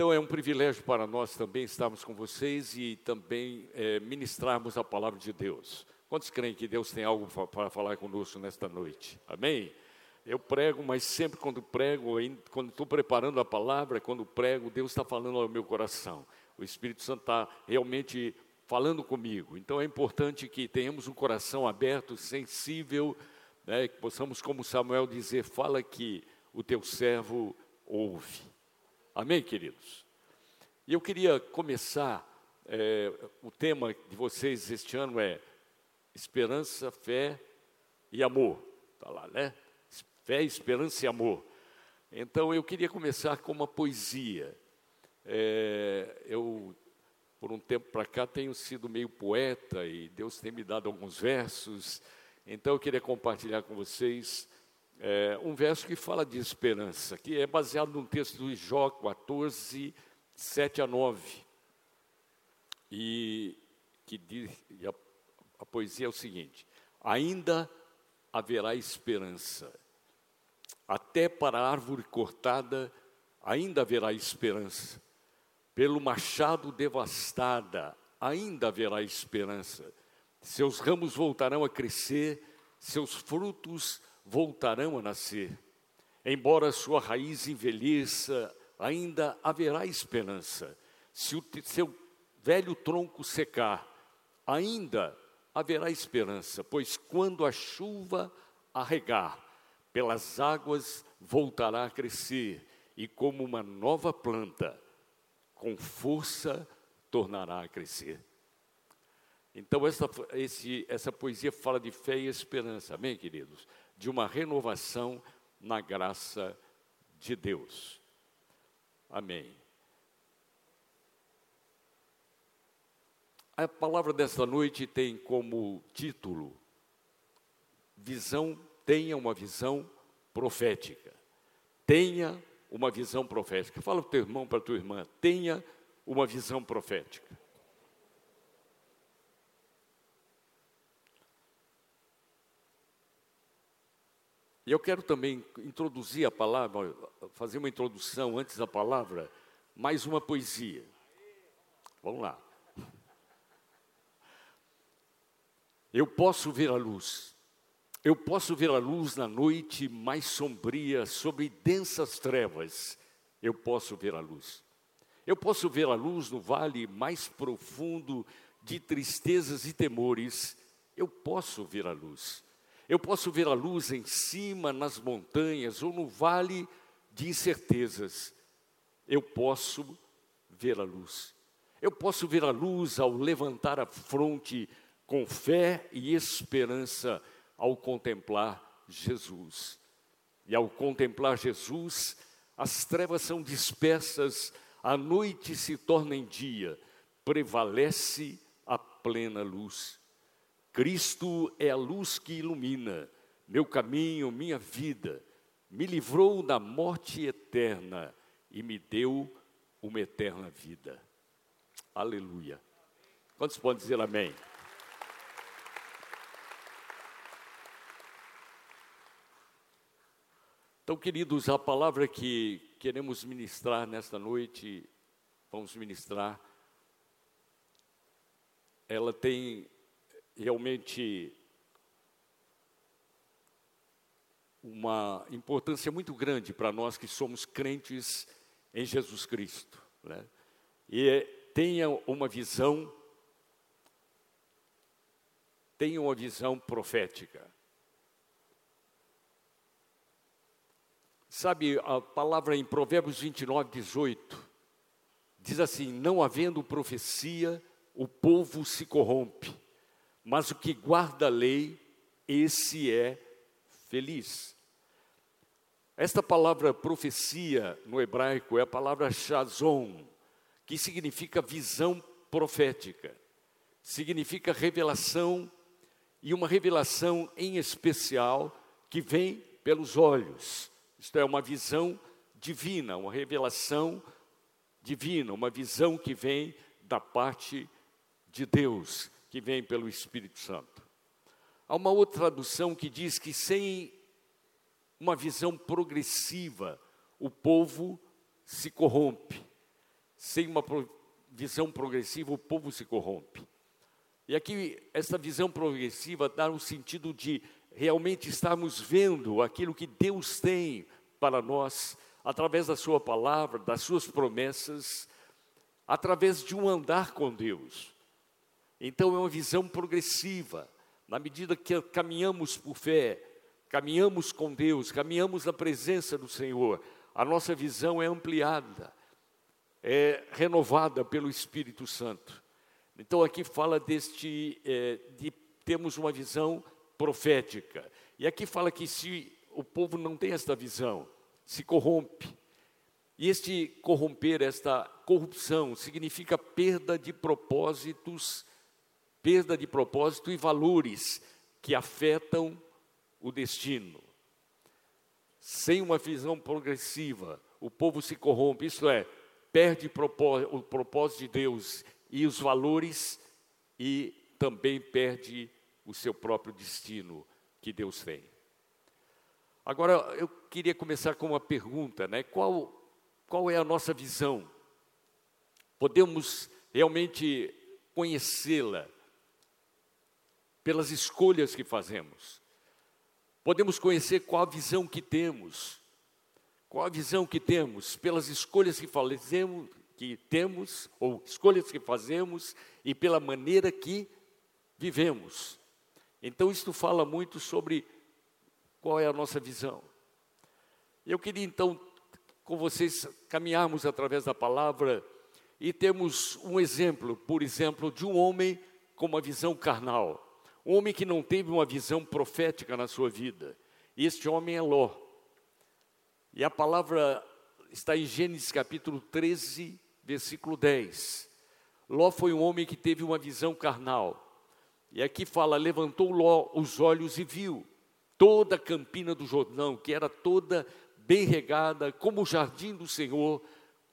Então é um privilégio para nós também estarmos com vocês e também é, ministrarmos a palavra de Deus. Quantos creem que Deus tem algo para falar conosco nesta noite? Amém? Eu prego, mas sempre quando prego, quando estou preparando a palavra, quando prego, Deus está falando ao meu coração. O Espírito Santo está realmente falando comigo. Então é importante que tenhamos um coração aberto, sensível, né, que possamos, como Samuel, dizer: fala que o teu servo ouve. Amém, queridos? E eu queria começar, é, o tema de vocês este ano é esperança, fé e amor. Está lá, né? Fé, esperança e amor. Então eu queria começar com uma poesia. É, eu, por um tempo para cá, tenho sido meio poeta e Deus tem me dado alguns versos. Então eu queria compartilhar com vocês é, um verso que fala de esperança, que é baseado num texto do Jó 14, 7 a 9. E que diz, e a, a poesia é o seguinte: ainda haverá esperança, até para a árvore cortada ainda haverá esperança, pelo machado devastada ainda haverá esperança, seus ramos voltarão a crescer, seus frutos voltarão a nascer. Embora sua raiz envelheça, ainda haverá esperança. Se o seu velho tronco secar, ainda haverá esperança, pois quando a chuva arregar, pelas águas voltará a crescer, e como uma nova planta, com força tornará a crescer. Então, essa, esse, essa poesia fala de fé e esperança, amém, queridos? De uma renovação na graça de Deus. Amém. A palavra desta noite tem como título Visão, tenha uma visão profética. Tenha uma visão profética. Fala para o teu irmão, para a tua irmã, tenha uma visão profética. E eu quero também introduzir a palavra, fazer uma introdução antes da palavra, mais uma poesia. Vamos lá. Eu posso ver a luz. Eu posso ver a luz na noite mais sombria, sobre densas trevas. Eu posso ver a luz. Eu posso ver a luz no vale mais profundo de tristezas e temores. Eu posso ver a luz. Eu posso ver a luz em cima, nas montanhas ou no vale de incertezas. Eu posso ver a luz. Eu posso ver a luz ao levantar a fronte com fé e esperança ao contemplar Jesus. E ao contemplar Jesus, as trevas são dispersas, a noite se torna em dia, prevalece a plena luz. Cristo é a luz que ilumina meu caminho, minha vida, me livrou da morte eterna e me deu uma eterna vida. Aleluia. Quantos podem dizer amém? Então, queridos, a palavra que queremos ministrar nesta noite, vamos ministrar, ela tem realmente uma importância muito grande para nós que somos crentes em Jesus Cristo. Né? E tenha uma visão, tenha uma visão profética. Sabe, a palavra em Provérbios 29, 18, diz assim: Não havendo profecia, o povo se corrompe mas o que guarda a lei, esse é feliz. Esta palavra profecia no hebraico é a palavra shazon, que significa visão profética, significa revelação e uma revelação em especial que vem pelos olhos. Isto é uma visão divina, uma revelação divina, uma visão que vem da parte de Deus que vem pelo Espírito Santo. Há uma outra tradução que diz que sem uma visão progressiva, o povo se corrompe. sem uma visão progressiva, o povo se corrompe. E aqui, essa visão progressiva dá um sentido de realmente estarmos vendo aquilo que Deus tem para nós, através da Sua palavra, das Suas promessas, através de um andar com Deus. Então, é uma visão progressiva, na medida que caminhamos por fé, caminhamos com Deus, caminhamos na presença do Senhor, a nossa visão é ampliada, é renovada pelo Espírito Santo. Então aqui fala deste, é, de termos uma visão profética. E aqui fala que se o povo não tem esta visão, se corrompe. E este corromper, esta corrupção, significa perda de propósitos, perda de propósito e valores que afetam o destino. Sem uma visão progressiva, o povo se corrompe, isto é, perde o propósito de Deus e os valores e também perde o seu próprio destino que Deus tem. Agora, eu queria começar com uma pergunta, né? Qual, qual é a nossa visão? Podemos realmente conhecê-la pelas escolhas que fazemos. Podemos conhecer qual a visão que temos qual a visão que temos pelas escolhas que fazemos, que temos, ou escolhas que fazemos, e pela maneira que vivemos. Então, isto fala muito sobre qual é a nossa visão. Eu queria, então, com vocês, caminharmos através da palavra e temos um exemplo, por exemplo, de um homem com uma visão carnal. Um homem que não teve uma visão profética na sua vida. Este homem é Ló. E a palavra está em Gênesis capítulo 13, versículo 10. Ló foi um homem que teve uma visão carnal. E aqui fala: levantou Ló os olhos e viu toda a campina do Jordão, que era toda bem regada, como o jardim do Senhor,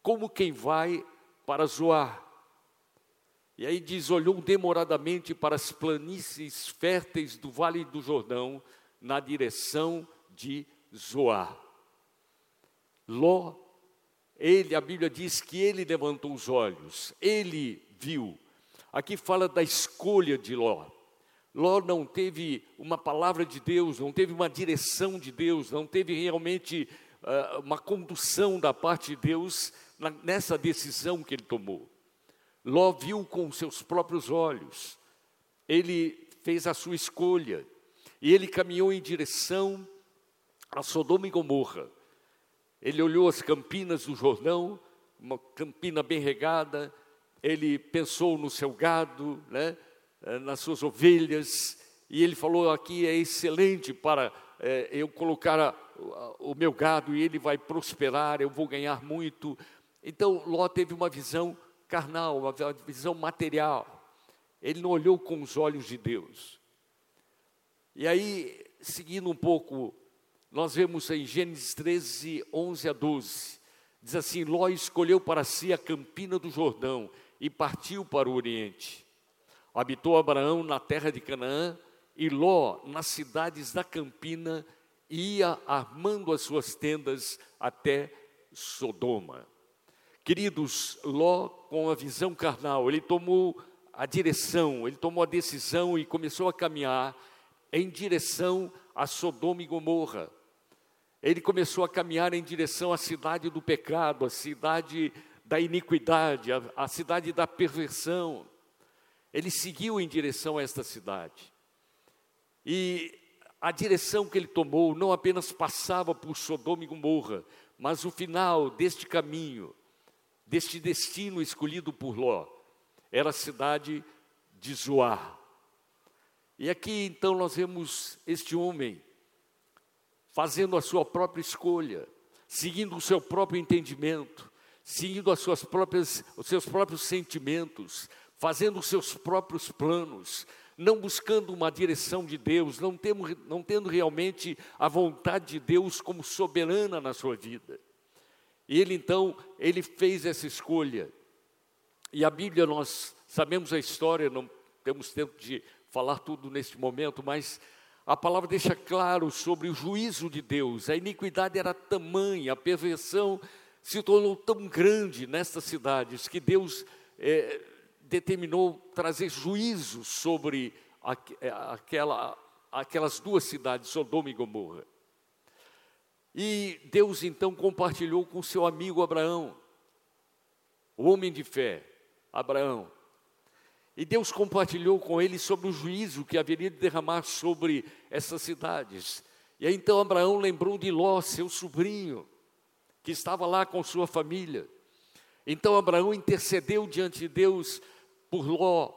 como quem vai para Zoar. E aí diz: olhou demoradamente para as planícies férteis do vale do Jordão, na direção de Zoar. Ló, ele, a Bíblia diz que ele levantou os olhos, ele viu. Aqui fala da escolha de Ló. Ló não teve uma palavra de Deus, não teve uma direção de Deus, não teve realmente uh, uma condução da parte de Deus nessa decisão que ele tomou. Ló viu com seus próprios olhos, ele fez a sua escolha, e ele caminhou em direção a Sodoma e Gomorra. Ele olhou as campinas do Jordão, uma campina bem regada, ele pensou no seu gado, né, eh, nas suas ovelhas, e ele falou: aqui é excelente para é, eu colocar a, a, o meu gado e ele vai prosperar, eu vou ganhar muito. Então Ló teve uma visão carnal, uma visão material. Ele não olhou com os olhos de Deus. E aí, seguindo um pouco nós vemos em Gênesis 13, 11 a 12, diz assim: Ló escolheu para si a campina do Jordão e partiu para o Oriente. Habitou Abraão na terra de Canaã e Ló nas cidades da campina ia armando as suas tendas até Sodoma. Queridos, Ló, com a visão carnal, ele tomou a direção, ele tomou a decisão e começou a caminhar em direção a Sodoma e Gomorra ele começou a caminhar em direção à cidade do pecado, à cidade da iniquidade, à, cidade da perversão. Ele seguiu em direção a esta cidade. E a direção que ele tomou não apenas passava por Sodoma e Gomorra, mas o final deste caminho, deste destino escolhido por Ló, era a cidade de Zoar. E aqui então nós vemos este homem fazendo a sua própria escolha, seguindo o seu próprio entendimento, seguindo as suas próprias, os seus próprios sentimentos, fazendo os seus próprios planos, não buscando uma direção de Deus, não, temos, não tendo realmente a vontade de Deus como soberana na sua vida. E ele então, ele fez essa escolha. E a Bíblia, nós sabemos a história, não temos tempo de falar tudo neste momento, mas a palavra deixa claro sobre o juízo de Deus. A iniquidade era tamanha, a perversão se tornou tão grande nestas cidades que Deus é, determinou trazer juízo sobre é, aquela, aquelas duas cidades, Sodoma e Gomorra. E Deus então compartilhou com seu amigo Abraão, o homem de fé, Abraão. E Deus compartilhou com ele sobre o juízo que haveria de derramar sobre essas cidades. E aí então Abraão lembrou de Ló, seu sobrinho, que estava lá com sua família. Então Abraão intercedeu diante de Deus por Ló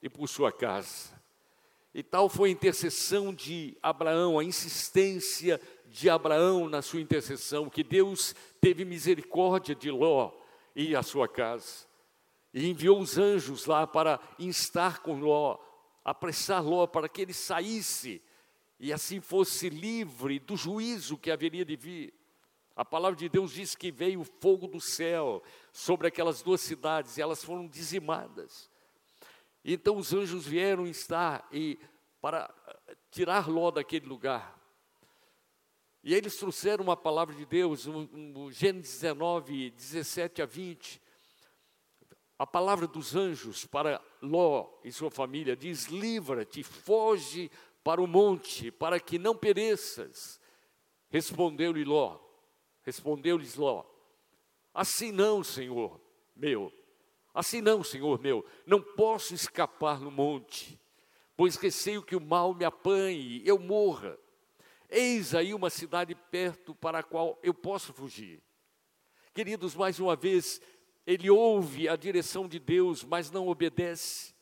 e por sua casa. E tal foi a intercessão de Abraão, a insistência de Abraão na sua intercessão, que Deus teve misericórdia de Ló e a sua casa. E enviou os anjos lá para instar com Ló, apressar Ló para que ele saísse e assim fosse livre do juízo que haveria de vir. A palavra de Deus diz que veio fogo do céu sobre aquelas duas cidades e elas foram dizimadas. Então os anjos vieram estar e para eh, tirar Ló daquele lugar. E eles trouxeram uma palavra de Deus, no Gênesis 19, 17 a 20. A palavra dos anjos para Ló e sua família diz: Livra-te, foge para o monte, para que não pereças. Respondeu-lhe Ló, respondeu-lhes Ló: Assim não, Senhor meu, assim não, Senhor meu, não posso escapar no monte, pois receio que o mal me apanhe, eu morra. Eis aí uma cidade perto para a qual eu posso fugir. Queridos, mais uma vez, ele ouve a direção de Deus, mas não obedece.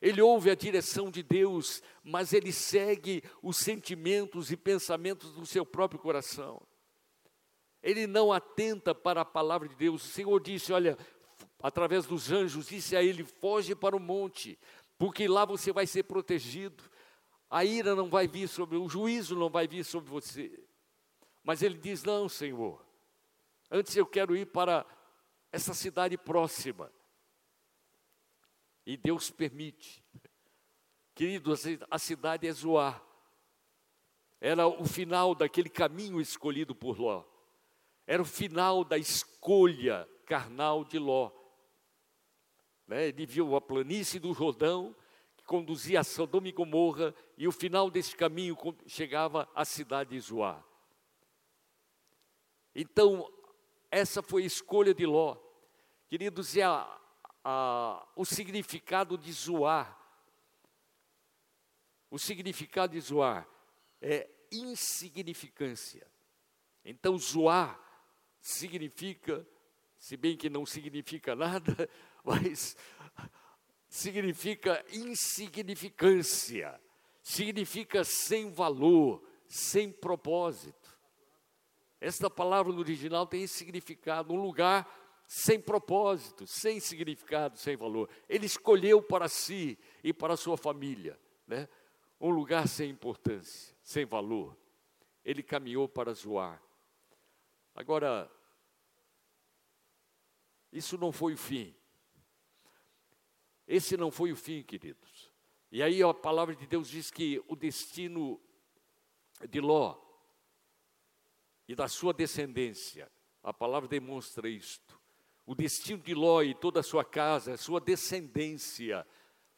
Ele ouve a direção de Deus, mas ele segue os sentimentos e pensamentos do seu próprio coração. Ele não atenta para a palavra de Deus. O Senhor disse: Olha, através dos anjos, disse a ele: Foge para o monte, porque lá você vai ser protegido a ira não vai vir sobre, o juízo não vai vir sobre você. Mas ele diz: Não, Senhor, antes eu quero ir para essa cidade próxima. E Deus permite. Querido, a cidade é Zoar. Era o final daquele caminho escolhido por Ló. Era o final da escolha carnal de Ló. Né? Ele viu a planície do Jordão, conduzia a Sodoma e Gomorra, e o final desse caminho chegava à cidade de Zoar. Então, essa foi a escolha de Ló. Queridos, é a, a, o significado de Zoar. O significado de Zoar é insignificância. Então, Zoar significa, se bem que não significa nada, mas significa insignificância, significa sem valor, sem propósito. Esta palavra no original tem esse significado, um lugar sem propósito, sem significado, sem valor. Ele escolheu para si e para sua família, né? um lugar sem importância, sem valor. Ele caminhou para zoar. Agora, isso não foi o fim. Esse não foi o fim, queridos. E aí a palavra de Deus diz que o destino de Ló e da sua descendência, a palavra demonstra isto. O destino de Ló e toda a sua casa, a sua descendência,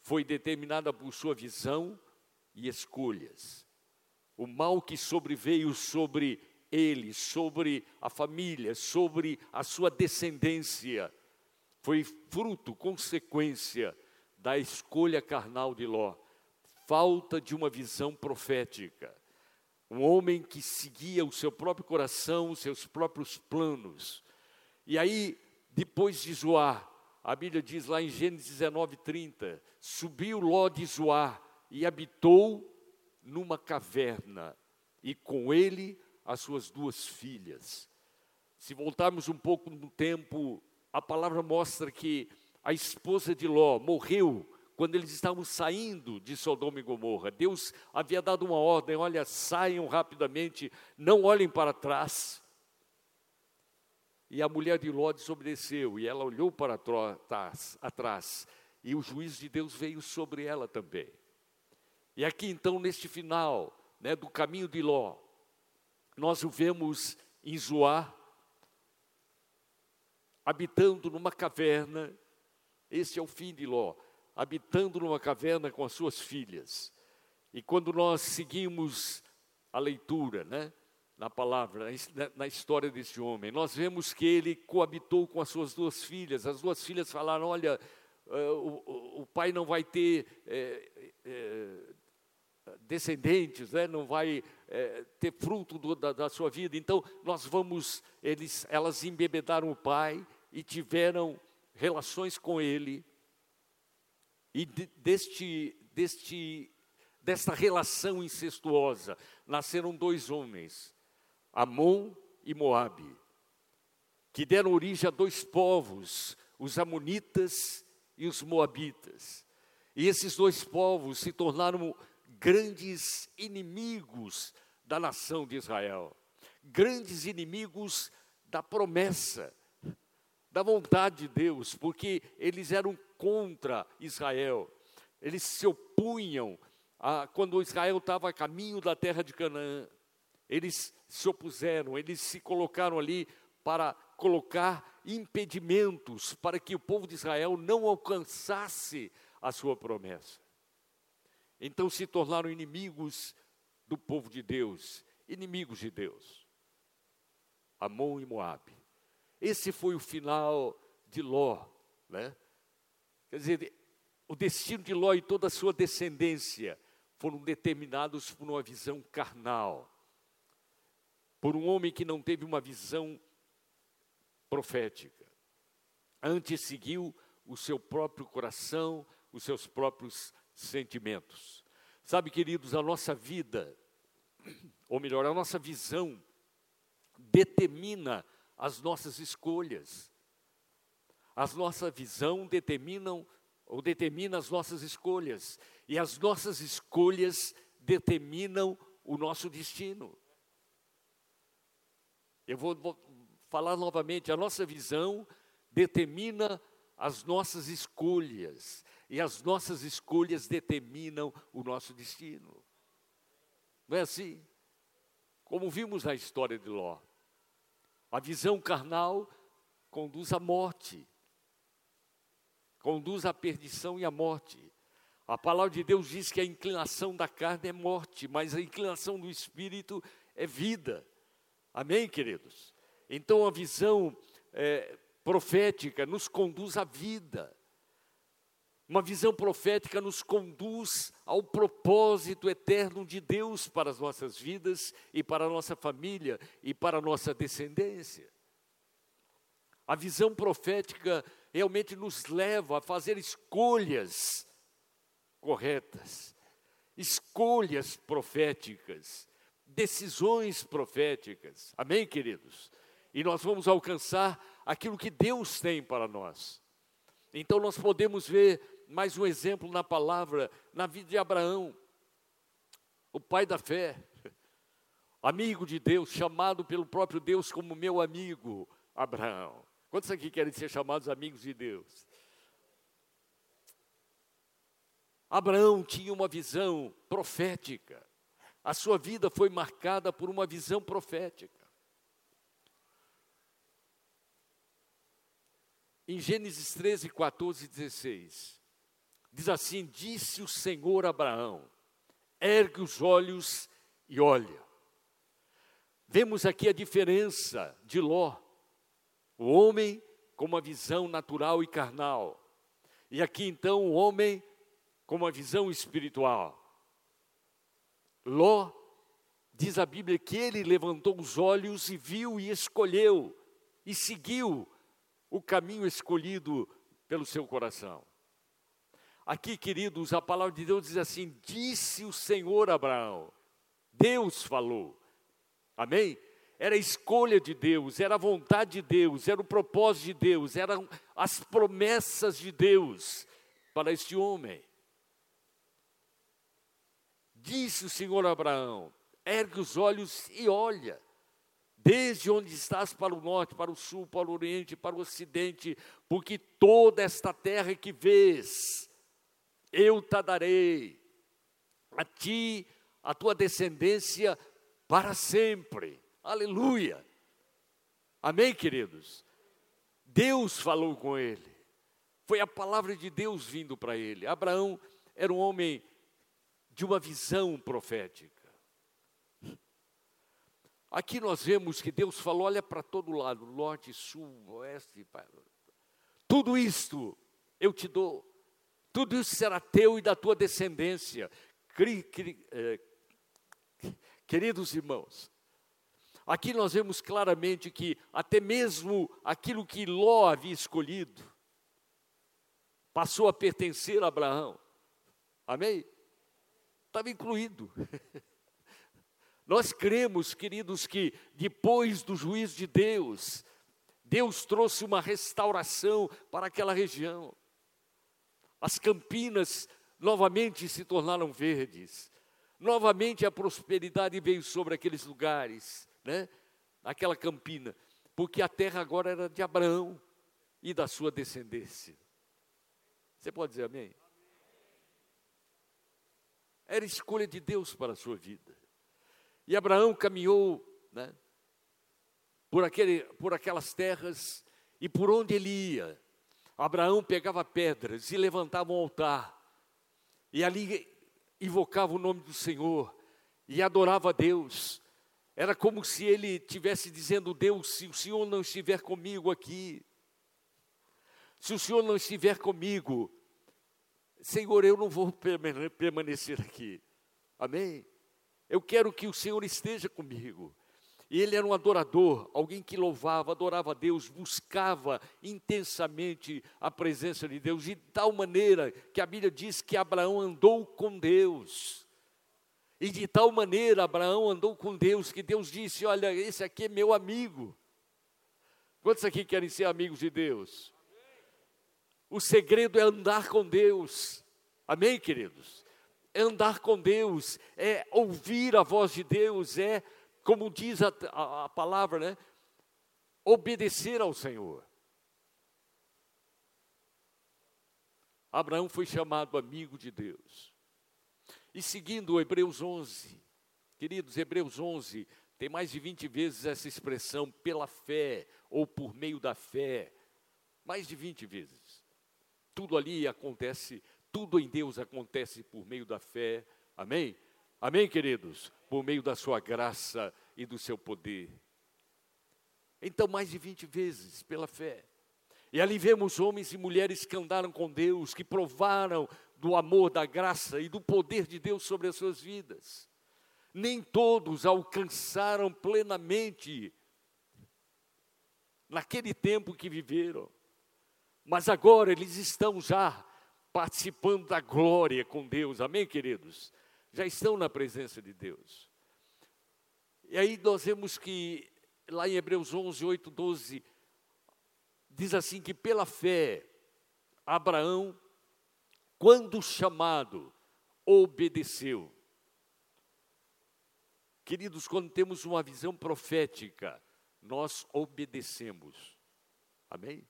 foi determinada por sua visão e escolhas. O mal que sobreveio sobre ele, sobre a família, sobre a sua descendência, foi fruto, consequência da escolha carnal de Ló, falta de uma visão profética. Um homem que seguia o seu próprio coração, os seus próprios planos. E aí, depois de Zoar, a Bíblia diz lá em Gênesis 19, 30, subiu Ló de Zoar e habitou numa caverna, e com ele as suas duas filhas. Se voltarmos um pouco no tempo, a palavra mostra que a esposa de Ló morreu quando eles estavam saindo de Sodoma e Gomorra. Deus havia dado uma ordem: olha, saiam rapidamente, não olhem para trás. E a mulher de Ló desobedeceu, e ela olhou para trás, atrás, e o juízo de Deus veio sobre ela também. E aqui então, neste final né, do caminho de Ló, nós o vemos em Zoar, habitando numa caverna. Esse é o fim de Ló, habitando numa caverna com as suas filhas. E quando nós seguimos a leitura, né, na palavra, na história desse homem, nós vemos que ele coabitou com as suas duas filhas. As duas filhas falaram: Olha, uh, o, o, pai não vai ter é, é, descendentes, né? não vai é, ter fruto do, da, da, sua vida. Então, nós vamos, eles, elas embebedaram o pai e tiveram relações com ele. E de, deste, deste, desta relação incestuosa nasceram dois homens, Amon e Moabe, que deram origem a dois povos, os amonitas e os moabitas. E esses dois povos se tornaram grandes inimigos da nação de Israel, grandes inimigos da promessa, da vontade de Deus, porque eles eram contra Israel, eles se opunham a, quando Israel estava a caminho da terra de Canaã, eles se opuseram, eles se colocaram ali para colocar impedimentos para que o povo de Israel não alcançasse a sua promessa. Então se tornaram inimigos do povo de Deus, inimigos de Deus. Amon e Moabe. Esse foi o final de Ló, né? Quer dizer, o destino de Ló e toda a sua descendência foram determinados por uma visão carnal, por um homem que não teve uma visão profética. Antes seguiu o seu próprio coração, os seus próprios sentimentos. Sabe, queridos, a nossa vida, ou melhor, a nossa visão, determina as nossas escolhas. A nossa visão determinam ou determina as nossas escolhas, e as nossas escolhas determinam o nosso destino. Eu vou, vou falar novamente, a nossa visão determina as nossas escolhas, e as nossas escolhas determinam o nosso destino. Não é assim? Como vimos na história de Ló. A visão carnal conduz à morte, conduz à perdição e à morte. A palavra de Deus diz que a inclinação da carne é morte, mas a inclinação do espírito é vida. Amém, queridos? Então a visão é, profética nos conduz à vida. Uma visão profética nos conduz ao propósito eterno de Deus para as nossas vidas e para a nossa família e para a nossa descendência. A visão profética realmente nos leva a fazer escolhas corretas, escolhas proféticas, decisões proféticas. Amém, queridos? E nós vamos alcançar aquilo que Deus tem para nós. Então nós podemos ver mais um exemplo na palavra, na vida de Abraão, o pai da fé, amigo de Deus, chamado pelo próprio Deus como meu amigo, Abraão. Quantos aqui querem ser chamados amigos de Deus? Abraão tinha uma visão profética. A sua vida foi marcada por uma visão profética. Em Gênesis 13, 14 e 16, diz assim: Disse o Senhor a Abraão: ergue os olhos e olha. Vemos aqui a diferença de Ló, o homem com uma visão natural e carnal, e aqui então o homem com uma visão espiritual. Ló, diz a Bíblia que ele levantou os olhos e viu e escolheu e seguiu o caminho escolhido pelo seu coração. Aqui, queridos, a palavra de Deus diz assim: Disse o Senhor Abraão, Deus falou, amém? Era a escolha de Deus, era a vontade de Deus, era o propósito de Deus, eram as promessas de Deus para este homem. Disse o Senhor Abraão: ergue os olhos e olha desde onde estás para o norte, para o sul, para o oriente, para o ocidente, porque toda esta terra que vês, eu te darei, a ti, a tua descendência, para sempre. Aleluia. Amém, queridos? Deus falou com ele. Foi a palavra de Deus vindo para ele. Abraão era um homem de uma visão profética. Aqui nós vemos que Deus falou: olha para todo lado, norte, sul, oeste, tudo isto eu te dou, tudo isso será teu e da tua descendência. Eh, queridos irmãos, aqui nós vemos claramente que até mesmo aquilo que Ló havia escolhido passou a pertencer a Abraão. Amém? Estava incluído. Nós cremos, queridos, que depois do juízo de Deus, Deus trouxe uma restauração para aquela região. As campinas novamente se tornaram verdes. Novamente a prosperidade veio sobre aqueles lugares, né? Aquela campina, porque a terra agora era de Abraão e da sua descendência. Você pode dizer amém? Era escolha de Deus para a sua vida. E Abraão caminhou né, por, aquele, por aquelas terras e por onde ele ia. Abraão pegava pedras e levantava um altar. E ali invocava o nome do Senhor e adorava a Deus. Era como se ele tivesse dizendo: Deus, se o Senhor não estiver comigo aqui, se o Senhor não estiver comigo, Senhor, eu não vou permanecer aqui. Amém? Eu quero que o Senhor esteja comigo. Ele era um adorador, alguém que louvava, adorava a Deus, buscava intensamente a presença de Deus, de tal maneira que a Bíblia diz que Abraão andou com Deus. E de tal maneira Abraão andou com Deus, que Deus disse: Olha, esse aqui é meu amigo. Quantos aqui querem ser amigos de Deus? O segredo é andar com Deus. Amém, queridos? É andar com Deus, é ouvir a voz de Deus, é, como diz a, a, a palavra, né? Obedecer ao Senhor. Abraão foi chamado amigo de Deus. E seguindo Hebreus 11, queridos, Hebreus 11 tem mais de 20 vezes essa expressão pela fé ou por meio da fé, mais de 20 vezes. Tudo ali acontece, tudo em Deus acontece por meio da fé. Amém? Amém, queridos? Por meio da sua graça e do seu poder. Então, mais de 20 vezes pela fé. E ali vemos homens e mulheres que andaram com Deus, que provaram do amor, da graça e do poder de Deus sobre as suas vidas. Nem todos alcançaram plenamente naquele tempo que viveram. Mas agora eles estão já participando da glória com Deus, amém, queridos? Já estão na presença de Deus. E aí nós vemos que, lá em Hebreus 11, 8, 12, diz assim: que pela fé, Abraão, quando chamado, obedeceu. Queridos, quando temos uma visão profética, nós obedecemos. Amém?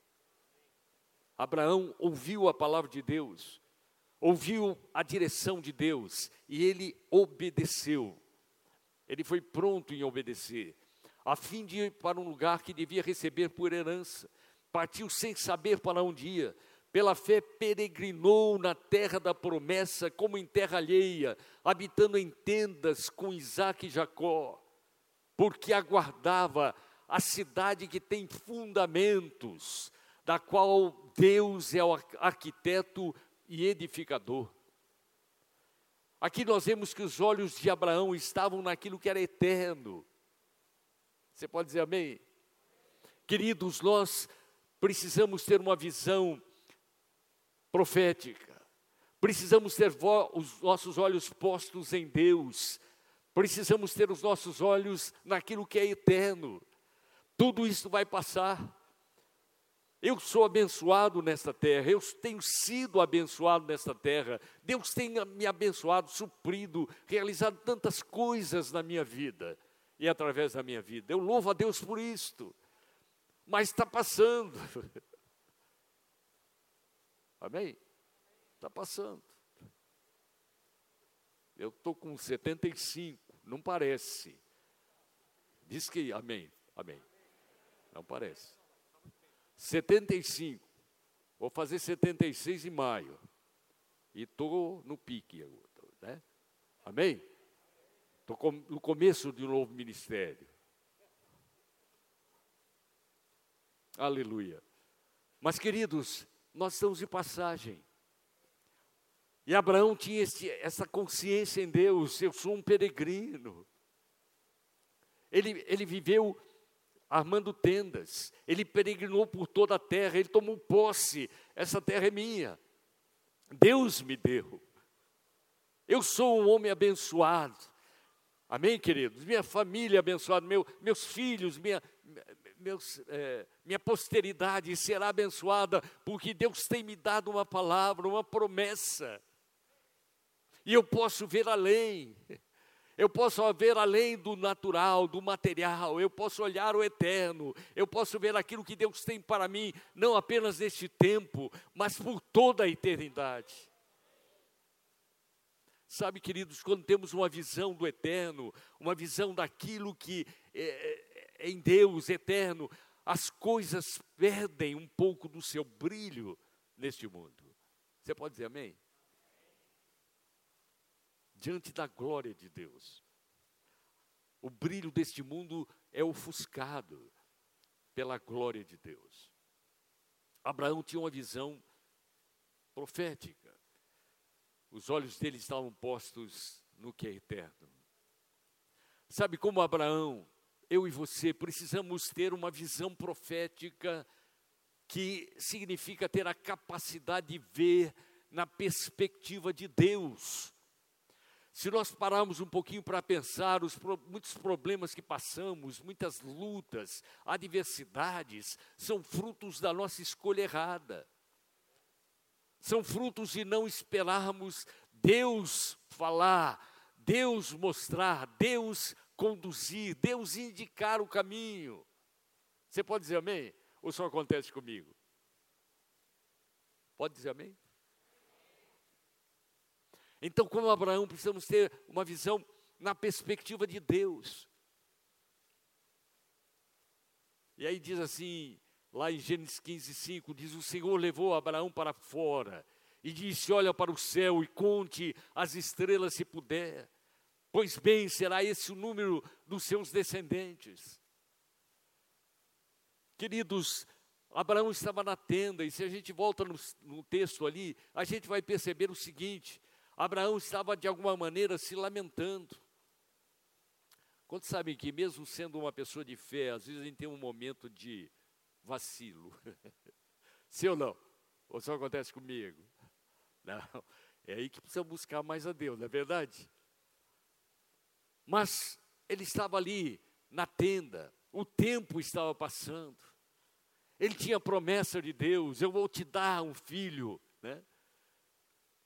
Abraão ouviu a palavra de Deus, ouviu a direção de Deus e ele obedeceu. Ele foi pronto em obedecer, a fim de ir para um lugar que devia receber por herança. Partiu sem saber para onde ia. Pela fé peregrinou na terra da promessa, como em terra alheia, habitando em tendas com Isaac e Jacó, porque aguardava a cidade que tem fundamentos, da qual Deus é o arquiteto e edificador. Aqui nós vemos que os olhos de Abraão estavam naquilo que era eterno. Você pode dizer amém? Queridos, nós precisamos ter uma visão profética, precisamos ter os nossos olhos postos em Deus, precisamos ter os nossos olhos naquilo que é eterno. Tudo isso vai passar. Eu sou abençoado nesta terra, eu tenho sido abençoado nesta terra. Deus tem me abençoado, suprido, realizado tantas coisas na minha vida e através da minha vida. Eu louvo a Deus por isto. Mas está passando. Amém? Está passando. Eu estou com 75, não parece. Diz que amém, amém. Não parece. 75. Vou fazer 76 em maio. E estou no pique, né? Amém? Estou no começo de um novo ministério. Aleluia. Mas, queridos, nós estamos de passagem. E Abraão tinha esse, essa consciência em Deus: eu sou um peregrino. Ele, ele viveu armando tendas, ele peregrinou por toda a terra, ele tomou posse: essa terra é minha, Deus me deu. Eu sou um homem abençoado. Amém, queridos? Minha família abençoada, meu, meus filhos, minha, meus, é, minha posteridade será abençoada, porque Deus tem me dado uma palavra, uma promessa. E eu posso ver além. Eu posso ver além do natural, do material, eu posso olhar o eterno, eu posso ver aquilo que Deus tem para mim, não apenas neste tempo, mas por toda a eternidade. Sabe, queridos, quando temos uma visão do eterno, uma visão daquilo que é, é, é em Deus eterno, as coisas perdem um pouco do seu brilho neste mundo. Você pode dizer amém? Diante da glória de Deus. O brilho deste mundo é ofuscado pela glória de Deus. Abraão tinha uma visão profética. Os olhos dele estavam postos no que é eterno. Sabe como Abraão eu e você precisamos ter uma visão profética que significa ter a capacidade de ver na perspectiva de Deus. Se nós pararmos um pouquinho para pensar, os muitos problemas que passamos, muitas lutas, adversidades, são frutos da nossa escolha errada. São frutos de não esperarmos Deus falar, Deus mostrar, Deus conduzir, Deus indicar o caminho. Você pode dizer amém? Ou só acontece comigo? Pode dizer amém? Então, como Abraão, precisamos ter uma visão na perspectiva de Deus. E aí diz assim, lá em Gênesis 15, 5, diz: O Senhor levou Abraão para fora e disse: Olha para o céu e conte as estrelas se puder. Pois bem, será esse o número dos seus descendentes. Queridos, Abraão estava na tenda, e se a gente volta no, no, texto ali, a gente vai perceber o seguinte: Abraão estava de alguma maneira se lamentando. Quando sabem que, mesmo sendo uma pessoa de fé, às vezes a gente tem um momento de vacilo. Sim ou não? Ou só acontece comigo? Não, é aí que precisa buscar mais a Deus, não é verdade? Mas ele estava ali na tenda, o tempo estava passando. Ele tinha promessa de Deus: eu vou te dar um filho, né?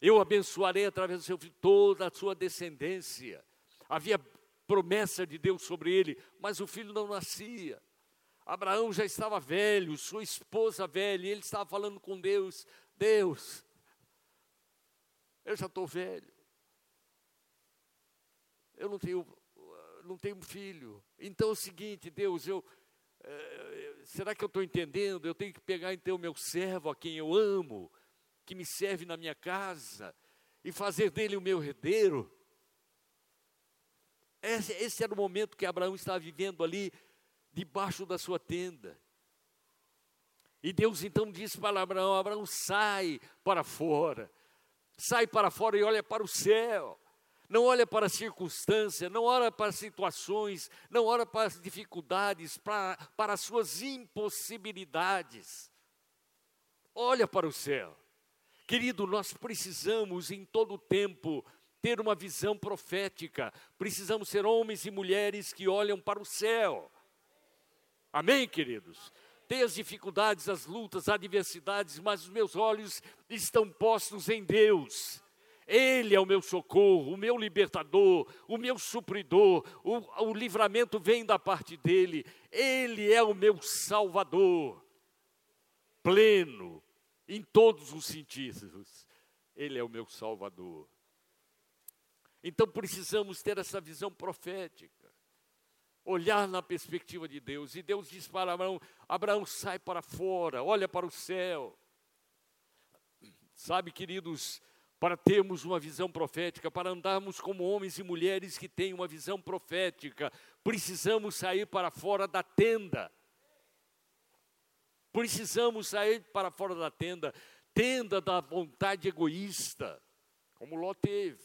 Eu abençoarei através do seu filho toda a sua descendência. Havia promessa de Deus sobre ele, mas o filho não nascia. Abraão já estava velho, sua esposa velha, e ele estava falando com Deus: Deus, eu já estou velho eu não tenho, não tenho filho. Então é o seguinte, Deus, eu, é, será que eu estou entendendo? Eu tenho que pegar então meu servo, a quem eu amo, que me serve na minha casa, e fazer dele o meu herdeiro? Esse, esse era o momento que Abraão estava vivendo ali, debaixo da sua tenda. E Deus então disse para Abraão: Abraão, sai para fora, sai para fora e olha para o céu não olha para a circunstância, não olha para as situações, não olha para as dificuldades, para, para as suas impossibilidades. Olha para o céu. Querido, nós precisamos em todo o tempo ter uma visão profética, precisamos ser homens e mulheres que olham para o céu. Amém, queridos? Tem as dificuldades, as lutas, as adversidades, mas os meus olhos estão postos em Deus. Ele é o meu socorro, o meu libertador, o meu supridor, o, o livramento vem da parte dele, Ele é o meu salvador, pleno, em todos os sentidos, Ele é o meu salvador. Então precisamos ter essa visão profética. olhar na perspectiva de Deus. E Deus diz para Abraão: Abraão, sai para fora, olha para o céu. Sabe, queridos, para termos uma visão profética, para andarmos como homens e mulheres que têm uma visão profética, precisamos sair para fora da tenda. Precisamos sair para fora da tenda, tenda da vontade egoísta, como Ló teve,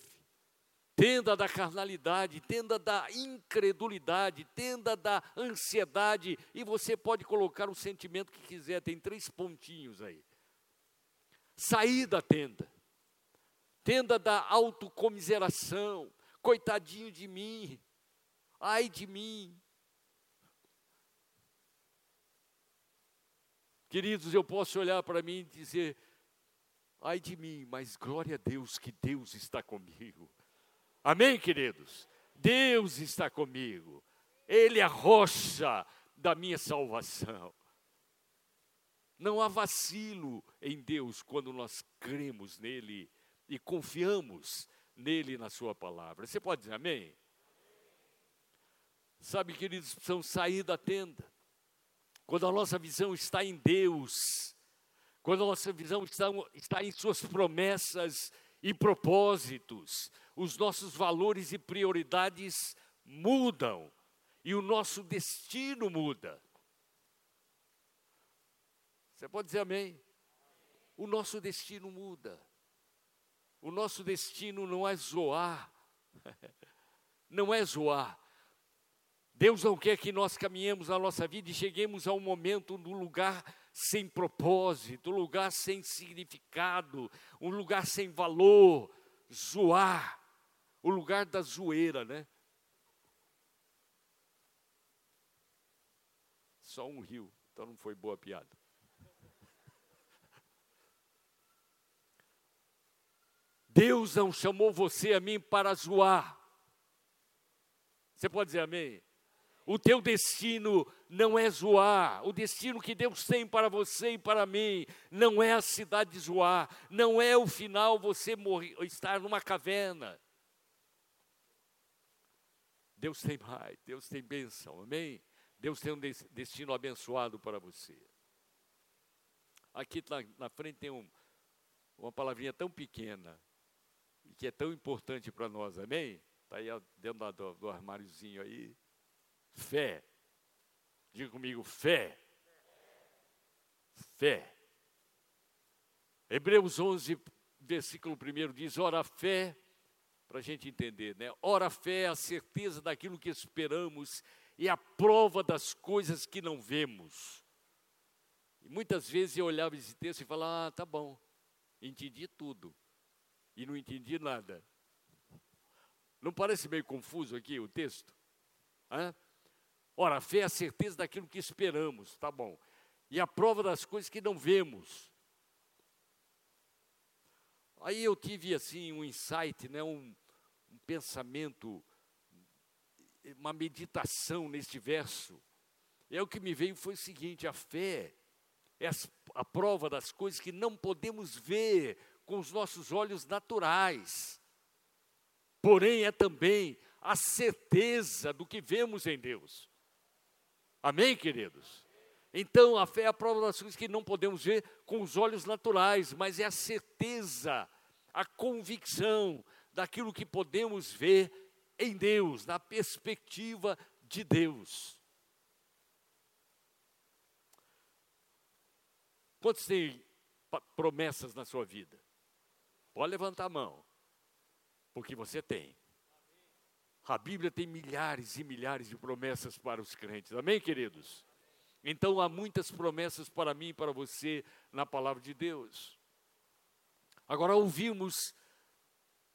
tenda da carnalidade, tenda da incredulidade, tenda da ansiedade, e você pode colocar o sentimento que quiser, tem três pontinhos aí. Sair da tenda, tenda da autocomiseração, coitadinho de mim, ai de mim, Queridos, eu posso olhar para mim e dizer: ai de mim, mas glória a Deus que Deus está comigo. Amém, queridos? Deus está comigo. Ele é a rocha da minha salvação. Não há vacilo em Deus quando nós cremos nele e confiamos nele na sua palavra. Você pode dizer amém? Sabe, queridos, precisamos sair da tenda quando a nossa visão está em Deus, quando a nossa visão está, está em Suas promessas e propósitos, os nossos valores e prioridades mudam e o nosso destino muda. Você pode dizer amém? O nosso destino muda. O nosso destino não é zoar, não é zoar, Deus não quer que nós caminhemos na nossa vida e cheguemos a um momento, num lugar sem propósito, um lugar sem significado, um lugar sem valor, zoar, o lugar da zoeira, né? Só um rio, então não foi boa piada. Deus não chamou você a mim para zoar. Você pode dizer amém? O teu destino não é Zoar. O destino que Deus tem para você e para mim não é a cidade de Zoar. Não é o final você morrer, estar numa caverna. Deus tem mais, Deus tem bênção, amém? Deus tem um destino abençoado para você. Aqui na, na frente tem um, uma palavrinha tão pequena e que é tão importante para nós, amém? Está aí dentro do, do armáriozinho aí. Fé. Diga comigo, fé. Fé. Hebreus 11, versículo 1 diz: Ora, a fé, para a gente entender, né? Ora, a fé é a certeza daquilo que esperamos e a prova das coisas que não vemos. E muitas vezes eu olhava esse texto e falava: Ah, tá bom, entendi tudo. E não entendi nada. Não parece meio confuso aqui o texto? Hã? Ora, a fé é a certeza daquilo que esperamos, tá bom. E a prova das coisas que não vemos. Aí eu tive assim um insight, né, um, um pensamento, uma meditação neste verso. É o que me veio foi o seguinte: a fé é a prova das coisas que não podemos ver com os nossos olhos naturais. Porém, é também a certeza do que vemos em Deus. Amém, queridos? Então, a fé é a prova das coisas que não podemos ver com os olhos naturais, mas é a certeza, a convicção daquilo que podemos ver em Deus, na perspectiva de Deus. Quantos têm promessas na sua vida? Pode levantar a mão, porque você tem. A Bíblia tem milhares e milhares de promessas para os crentes. Amém, queridos? Então há muitas promessas para mim e para você na palavra de Deus. Agora ouvimos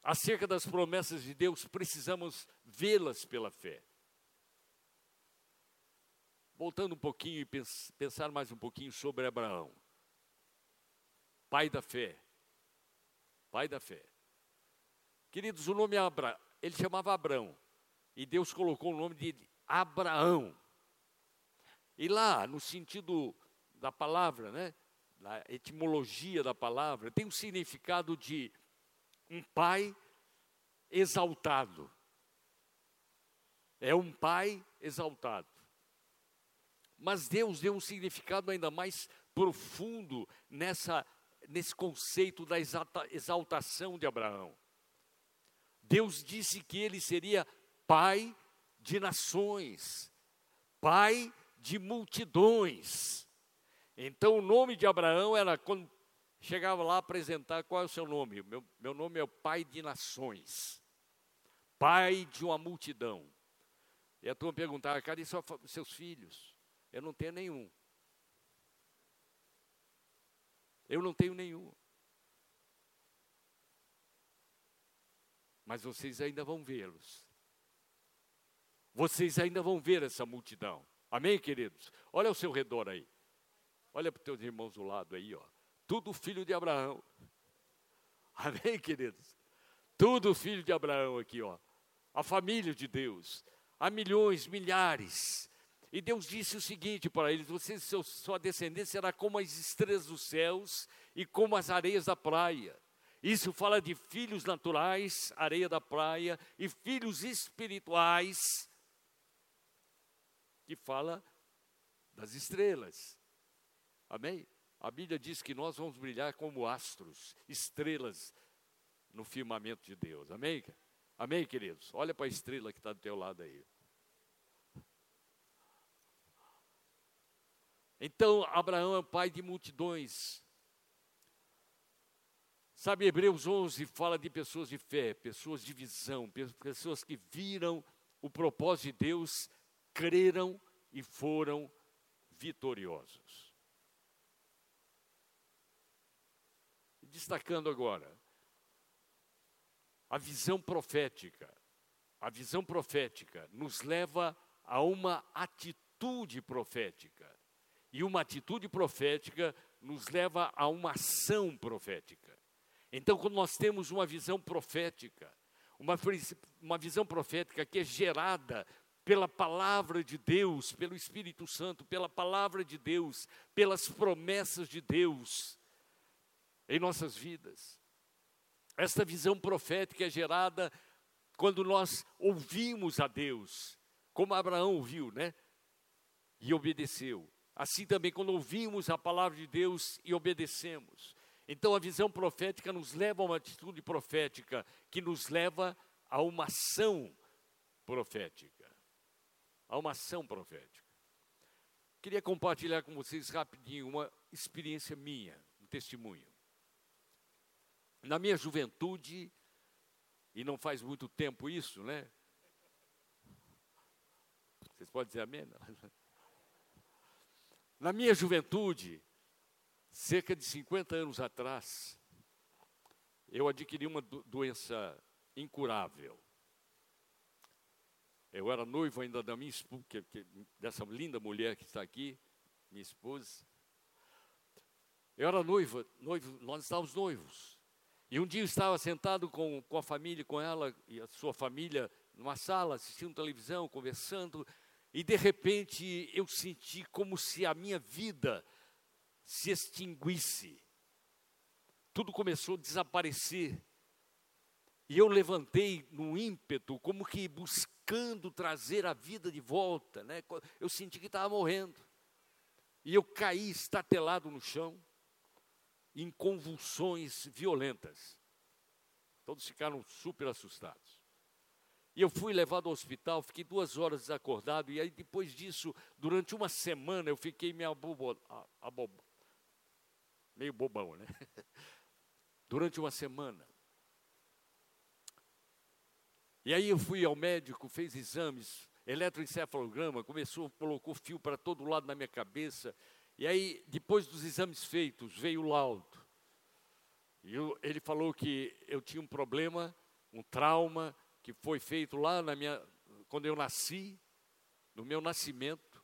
acerca das promessas de Deus, precisamos vê-las pela fé. Voltando um pouquinho e pensar mais um pouquinho sobre Abraão. Pai da fé. Pai da fé. Queridos, o nome Abra, ele chamava Abrão. E Deus colocou o nome de Abraão. E lá, no sentido da palavra, né? Na etimologia da palavra, tem um significado de um pai exaltado. É um pai exaltado. Mas Deus deu um significado ainda mais profundo nessa, nesse conceito da exaltação de Abraão. Deus disse que ele seria pai de nações, pai de multidões. Então o nome de Abraão era quando chegava lá apresentar qual é o seu nome. Meu, meu nome é o pai de nações, pai de uma multidão. E a turma perguntava, cadê seus filhos? Eu não tenho nenhum. Eu não tenho nenhum. Mas vocês ainda vão vê-los. Vocês ainda vão ver essa multidão. Amém, queridos? Olha ao seu redor aí. Olha para os teus irmãos do lado aí, ó. Tudo filho de Abraão. Amém, queridos? Tudo filho de Abraão aqui, ó. A família de Deus. Há milhões, milhares. E Deus disse o seguinte para eles: Você, seu, sua descendência será como as estrelas dos céus e como as areias da praia. Isso fala de filhos naturais, areia da praia, e filhos espirituais, que fala das estrelas. Amém? A Bíblia diz que nós vamos brilhar como astros, estrelas no firmamento de Deus. Amém? Amém, queridos? Olha para a estrela que está do teu lado aí. Então, Abraão é pai de multidões. Sabe, Hebreus 11 fala de pessoas de fé, pessoas de visão, pessoas que viram o propósito de Deus, creram e foram vitoriosos. Destacando agora, a visão profética. A visão profética nos leva a uma atitude profética. E uma atitude profética nos leva a uma ação profética. Então, quando nós temos uma visão profética, uma, uma visão profética que é gerada pela palavra de Deus, pelo Espírito Santo, pela palavra de Deus, pelas promessas de Deus em nossas vidas. Esta visão profética é gerada quando nós ouvimos a Deus, como Abraão ouviu, né? E obedeceu. Assim também quando ouvimos a palavra de Deus e obedecemos. Então a visão profética nos leva a uma atitude profética, que nos leva a uma ação profética. A uma ação profética. Queria compartilhar com vocês rapidinho uma experiência minha, um testemunho. Na minha juventude, e não faz muito tempo isso, né? Vocês podem dizer amém? Na minha juventude, cerca de 50 anos atrás, eu adquiri uma do doença incurável. Eu era noivo ainda da minha esposa, dessa linda mulher que está aqui, minha esposa. Eu era noiva, noivo, nós estávamos noivos. E um dia eu estava sentado com, com a família, com ela e a sua família, numa sala, assistindo televisão, conversando, e de repente eu senti como se a minha vida se extinguisse. Tudo começou a desaparecer. E eu levantei no ímpeto, como que buscando trazer a vida de volta. Né? Eu senti que estava morrendo. E eu caí estatelado no chão, em convulsões violentas. Todos ficaram super assustados. E eu fui levado ao hospital, fiquei duas horas desacordado, e aí depois disso, durante uma semana, eu fiquei meio, abobo, abobo, meio bobão, né? Durante uma semana. E aí eu fui ao médico, fez exames, eletroencefalograma, começou, colocou fio para todo lado na minha cabeça. E aí, depois dos exames feitos, veio o laudo. E eu, ele falou que eu tinha um problema, um trauma, que foi feito lá na minha, quando eu nasci, no meu nascimento,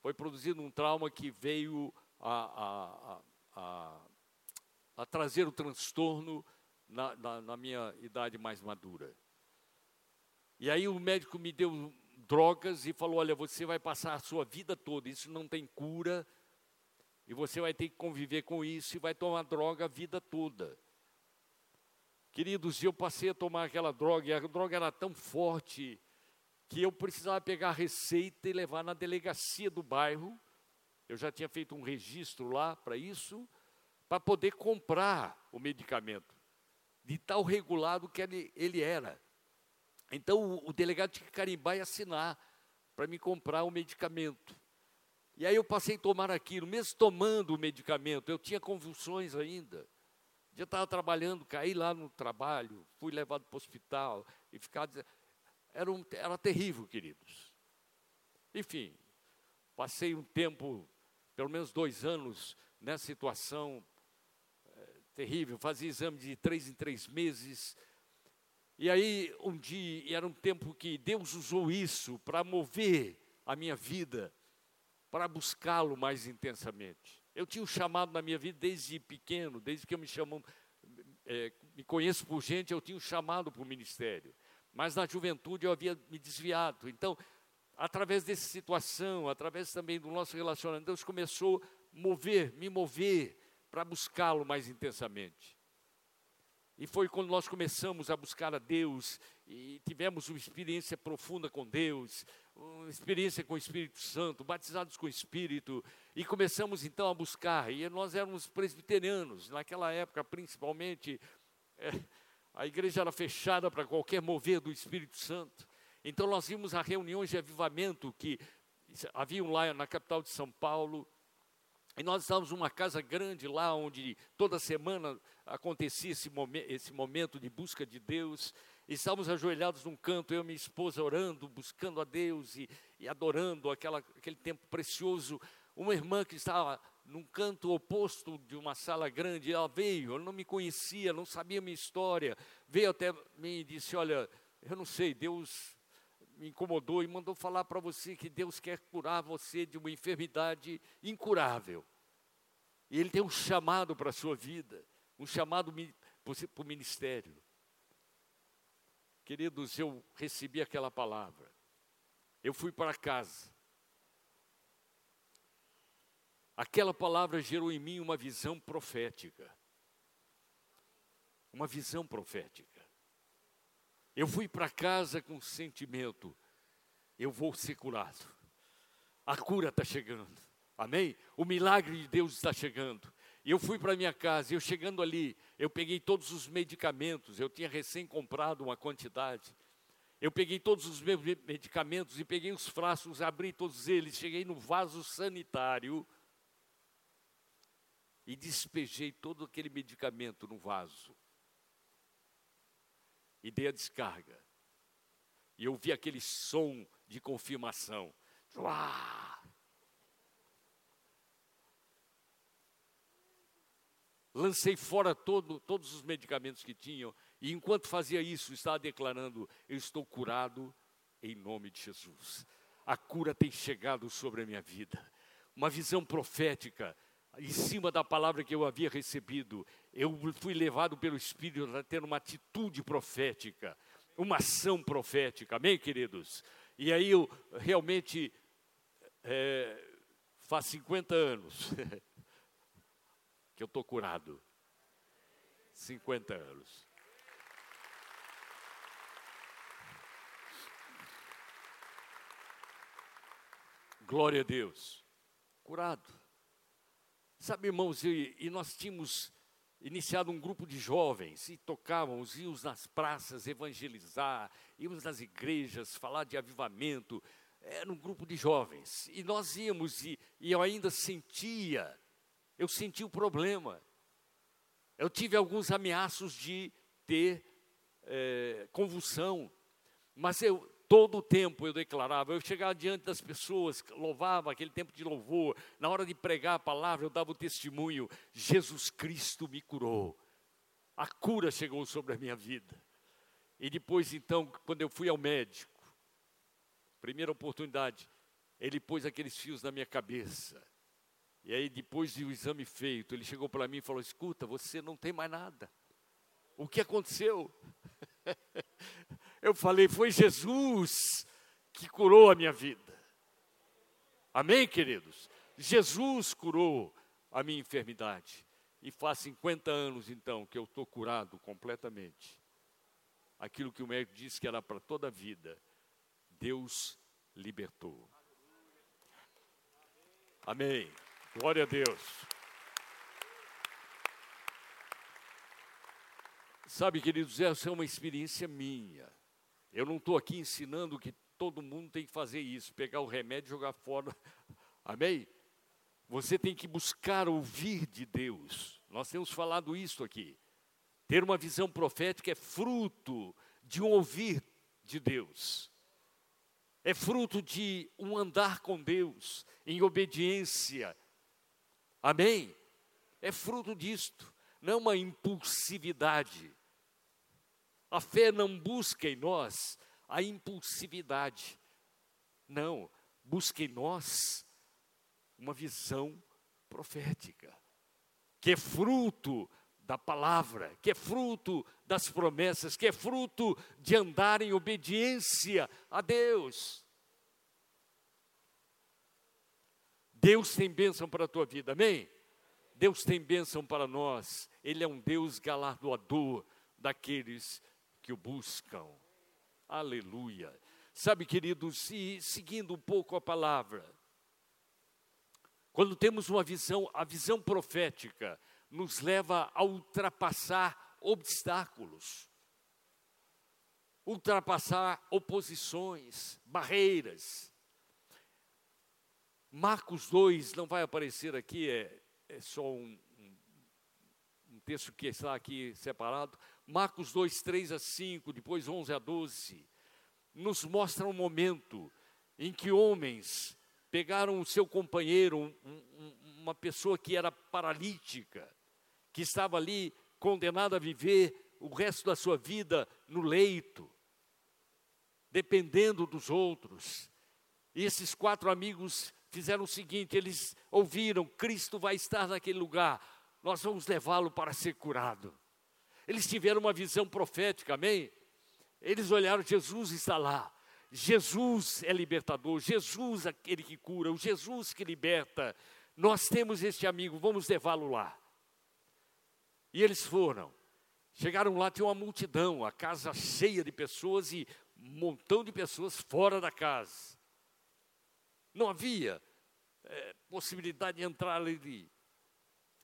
foi produzido um trauma que veio a, a, a, a trazer o transtorno na, na, na minha idade mais madura. E aí o médico me deu drogas e falou: olha, você vai passar a sua vida toda, isso não tem cura, e você vai ter que conviver com isso e vai tomar droga a vida toda. Queridos, eu passei a tomar aquela droga, e a droga era tão forte que eu precisava pegar a receita e levar na delegacia do bairro. Eu já tinha feito um registro lá para isso, para poder comprar o medicamento, de tal regulado que ele, ele era. Então o, delegado tinha que carimbar e assinar para me comprar o medicamento. E aí eu passei a tomar aquilo, mesmo tomando o medicamento, eu tinha convulsões ainda. Já estava trabalhando, caí lá no trabalho, fui levado para o hospital e ficar. Era, um, era terrível, queridos. Enfim, passei um tempo, pelo menos dois anos, nessa situação é, terrível. Fazia exame de três em três meses. E aí, um dia, era um tempo que Deus usou isso para mover a minha vida, para buscá-lo mais intensamente. Eu tinha um chamado na minha vida desde pequeno, desde que eu me chamo, é, me conheço por gente, eu tinha um chamado para o ministério. Mas na juventude eu havia me desviado. Então, através dessa situação, através também do nosso relacionamento, Deus começou a mover, me mover para buscá-lo mais intensamente. E foi quando nós começamos a buscar a Deus e tivemos uma experiência profunda com Deus, uma experiência com o Espírito Santo, batizados com o Espírito, e começamos então a buscar. E nós éramos presbiterianos, naquela época principalmente, é, a igreja era fechada para qualquer mover do Espírito Santo. Então nós vimos a reuniões de avivamento que haviam lá na capital de São Paulo, e nós estávamos numa casa grande lá, onde toda semana acontecia esse, momen esse momento de busca de Deus. Estávamos ajoelhados num canto, eu e minha esposa orando, buscando a Deus e, e adorando aquela, aquele tempo precioso. Uma irmã que estava num canto oposto de uma sala grande, ela veio, ela não me conhecia, não sabia minha história, veio até mim e disse: Olha, eu não sei, Deus me incomodou e mandou falar para você que Deus quer curar você de uma enfermidade incurável. E Ele tem um chamado para a sua vida, um chamado para o ministério. Queridos, eu recebi aquela palavra. Eu fui para casa. Aquela palavra gerou em mim uma visão profética. Uma visão profética. Eu fui para casa com o sentimento: eu vou ser curado. A cura está chegando. Amém? O milagre de Deus está chegando. Eu fui para minha casa, eu chegando ali, eu peguei todos os medicamentos, eu tinha recém comprado uma quantidade. Eu peguei todos os meus medicamentos e peguei os frascos, abri todos eles, cheguei no vaso sanitário e despejei todo aquele medicamento no vaso. E dei a descarga. E eu vi aquele som de confirmação. Uau! Lancei fora todo, todos os medicamentos que tinham, e enquanto fazia isso, estava declarando: Eu estou curado em nome de Jesus. A cura tem chegado sobre a minha vida. Uma visão profética em cima da palavra que eu havia recebido, eu fui levado pelo Espírito a ter uma atitude profética, uma ação profética, amém, queridos? E aí eu realmente, é, faz 50 anos que eu estou curado. 50 anos. Glória a Deus. Curado. Sabe, irmãos, e, e nós tínhamos iniciado um grupo de jovens e tocávamos, íamos nas praças evangelizar, íamos nas igrejas falar de avivamento. Era um grupo de jovens. E nós íamos e, e eu ainda sentia, eu senti o problema. Eu tive alguns ameaços de ter é, convulsão, mas eu Todo o tempo eu declarava, eu chegava diante das pessoas, louvava aquele tempo de louvor, na hora de pregar a palavra, eu dava o testemunho: Jesus Cristo me curou. A cura chegou sobre a minha vida. E depois, então, quando eu fui ao médico, primeira oportunidade, ele pôs aqueles fios na minha cabeça. E aí, depois do exame feito, ele chegou para mim e falou: Escuta, você não tem mais nada. O que aconteceu? Eu falei, foi Jesus que curou a minha vida. Amém, queridos? Jesus curou a minha enfermidade. E faz 50 anos, então, que eu estou curado completamente. Aquilo que o médico disse que era para toda a vida, Deus libertou. Amém. Glória a Deus. Sabe, queridos, essa é uma experiência minha. Eu não estou aqui ensinando que todo mundo tem que fazer isso, pegar o remédio e jogar fora. Amém? Você tem que buscar ouvir de Deus. Nós temos falado isso aqui. Ter uma visão profética é fruto de um ouvir de Deus. É fruto de um andar com Deus em obediência. Amém? É fruto disto, não uma impulsividade. A fé não busca em nós a impulsividade. Não, busca em nós uma visão profética, que é fruto da palavra, que é fruto das promessas, que é fruto de andar em obediência a Deus. Deus tem bênção para a tua vida, amém? Deus tem bênção para nós, Ele é um Deus galardoador daqueles que o buscam. Aleluia. Sabe, queridos, e seguindo um pouco a palavra, quando temos uma visão, a visão profética nos leva a ultrapassar obstáculos, ultrapassar oposições, barreiras. Marcos 2 não vai aparecer aqui, é, é só um, um, texto que está aqui separado, Marcos 2, 3 a 5, depois 11 a 12, nos mostra um momento em que homens pegaram o seu companheiro, um, um, uma pessoa que era paralítica, que estava ali condenada a viver o resto da sua vida no leito, dependendo dos outros. E esses quatro amigos fizeram o seguinte: eles ouviram, Cristo vai estar naquele lugar, nós vamos levá-lo para ser curado. Eles tiveram uma visão profética, amém? Eles olharam, Jesus está lá. Jesus é libertador, Jesus é aquele que cura, o Jesus que liberta. Nós temos este amigo, vamos levá-lo lá. E eles foram. Chegaram lá, tinha uma multidão, a casa cheia de pessoas e um montão de pessoas fora da casa. Não havia é, possibilidade de entrar ali.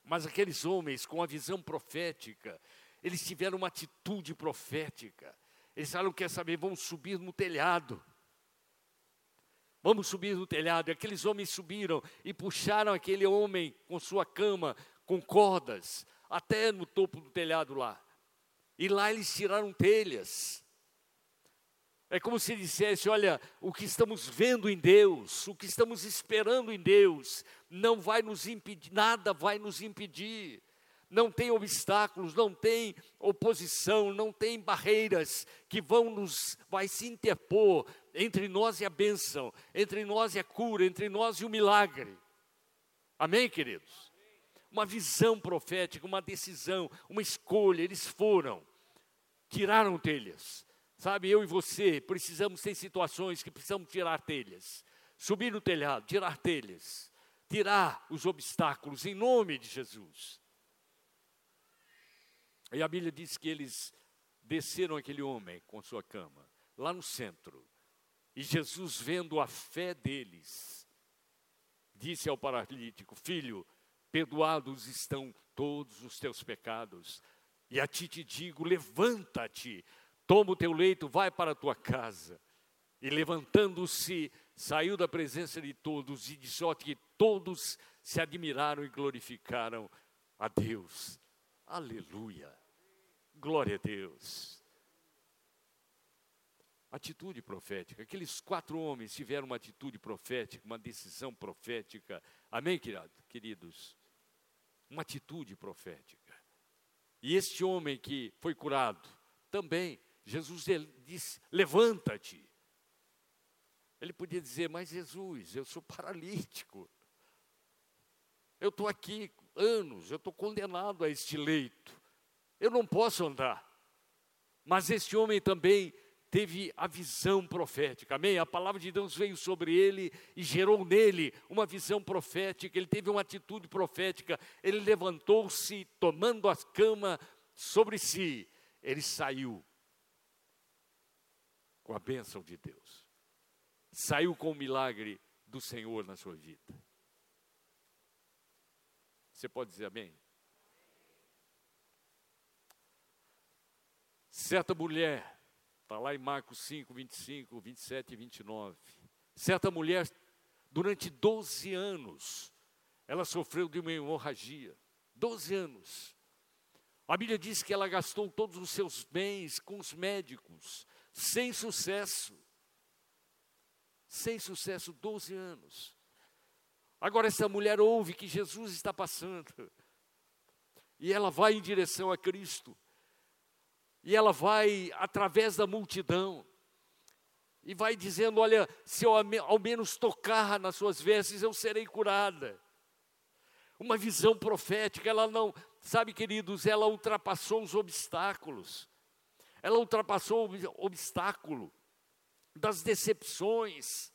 Mas aqueles homens com a visão profética, eles tiveram uma atitude profética. Eles falaram: quer saber, vamos subir no telhado. Vamos subir no telhado. E aqueles homens subiram e puxaram aquele homem com sua cama, com cordas, até no topo do telhado lá. E lá eles tiraram telhas. É como se dissesse: olha, o que estamos vendo em Deus, o que estamos esperando em Deus, não vai nos impedir, nada vai nos impedir não tem obstáculos, não tem oposição, não tem barreiras que vão nos vai se interpor entre nós e a bênção, entre nós e a cura, entre nós e o milagre. Amém, queridos? Uma visão profética, uma decisão, uma escolha, eles foram, tiraram telhas. Sabe, eu e você precisamos ter situações que precisamos tirar telhas. Subir no telhado, tirar telhas, tirar os obstáculos em nome de Jesus. E a Bíblia diz que eles desceram aquele homem com sua cama, lá no centro. E Jesus, vendo a fé deles, disse ao paralítico: Filho, perdoados estão todos os teus pecados. E a ti te digo: levanta-te, toma o teu leito, vai para a tua casa. E levantando-se, saiu da presença de todos, e de sorte que todos se admiraram e glorificaram a Deus. Aleluia. Glória a Deus. Atitude profética. Aqueles quatro homens tiveram uma atitude profética, uma decisão profética. Amém, queridos? Uma atitude profética. E este homem que foi curado, também, Jesus disse: levanta-te. Ele podia dizer, mas Jesus, eu sou paralítico. Eu estou aqui anos, eu estou condenado a este leito eu não posso andar. Mas este homem também teve a visão profética, amém? A palavra de Deus veio sobre ele e gerou nele uma visão profética, ele teve uma atitude profética, ele levantou-se, tomando a cama sobre si, ele saiu com a bênção de Deus. saiu com o milagre do Senhor na sua vida. Você pode dizer amém? Certa mulher, está lá em Marcos 5, 25, 27 e 29. Certa mulher, durante 12 anos, ela sofreu de uma hemorragia. 12 anos. A Bíblia diz que ela gastou todos os seus bens com os médicos, sem sucesso. Sem sucesso, 12 anos. Agora, essa mulher ouve que Jesus está passando. E ela vai em direção a Cristo e ela vai através da multidão e vai dizendo: Olha, se eu ao menos tocar nas suas vestes, eu serei curada. Uma visão profética, ela não, sabe, queridos, ela ultrapassou os obstáculos, ela ultrapassou o obstáculo das decepções,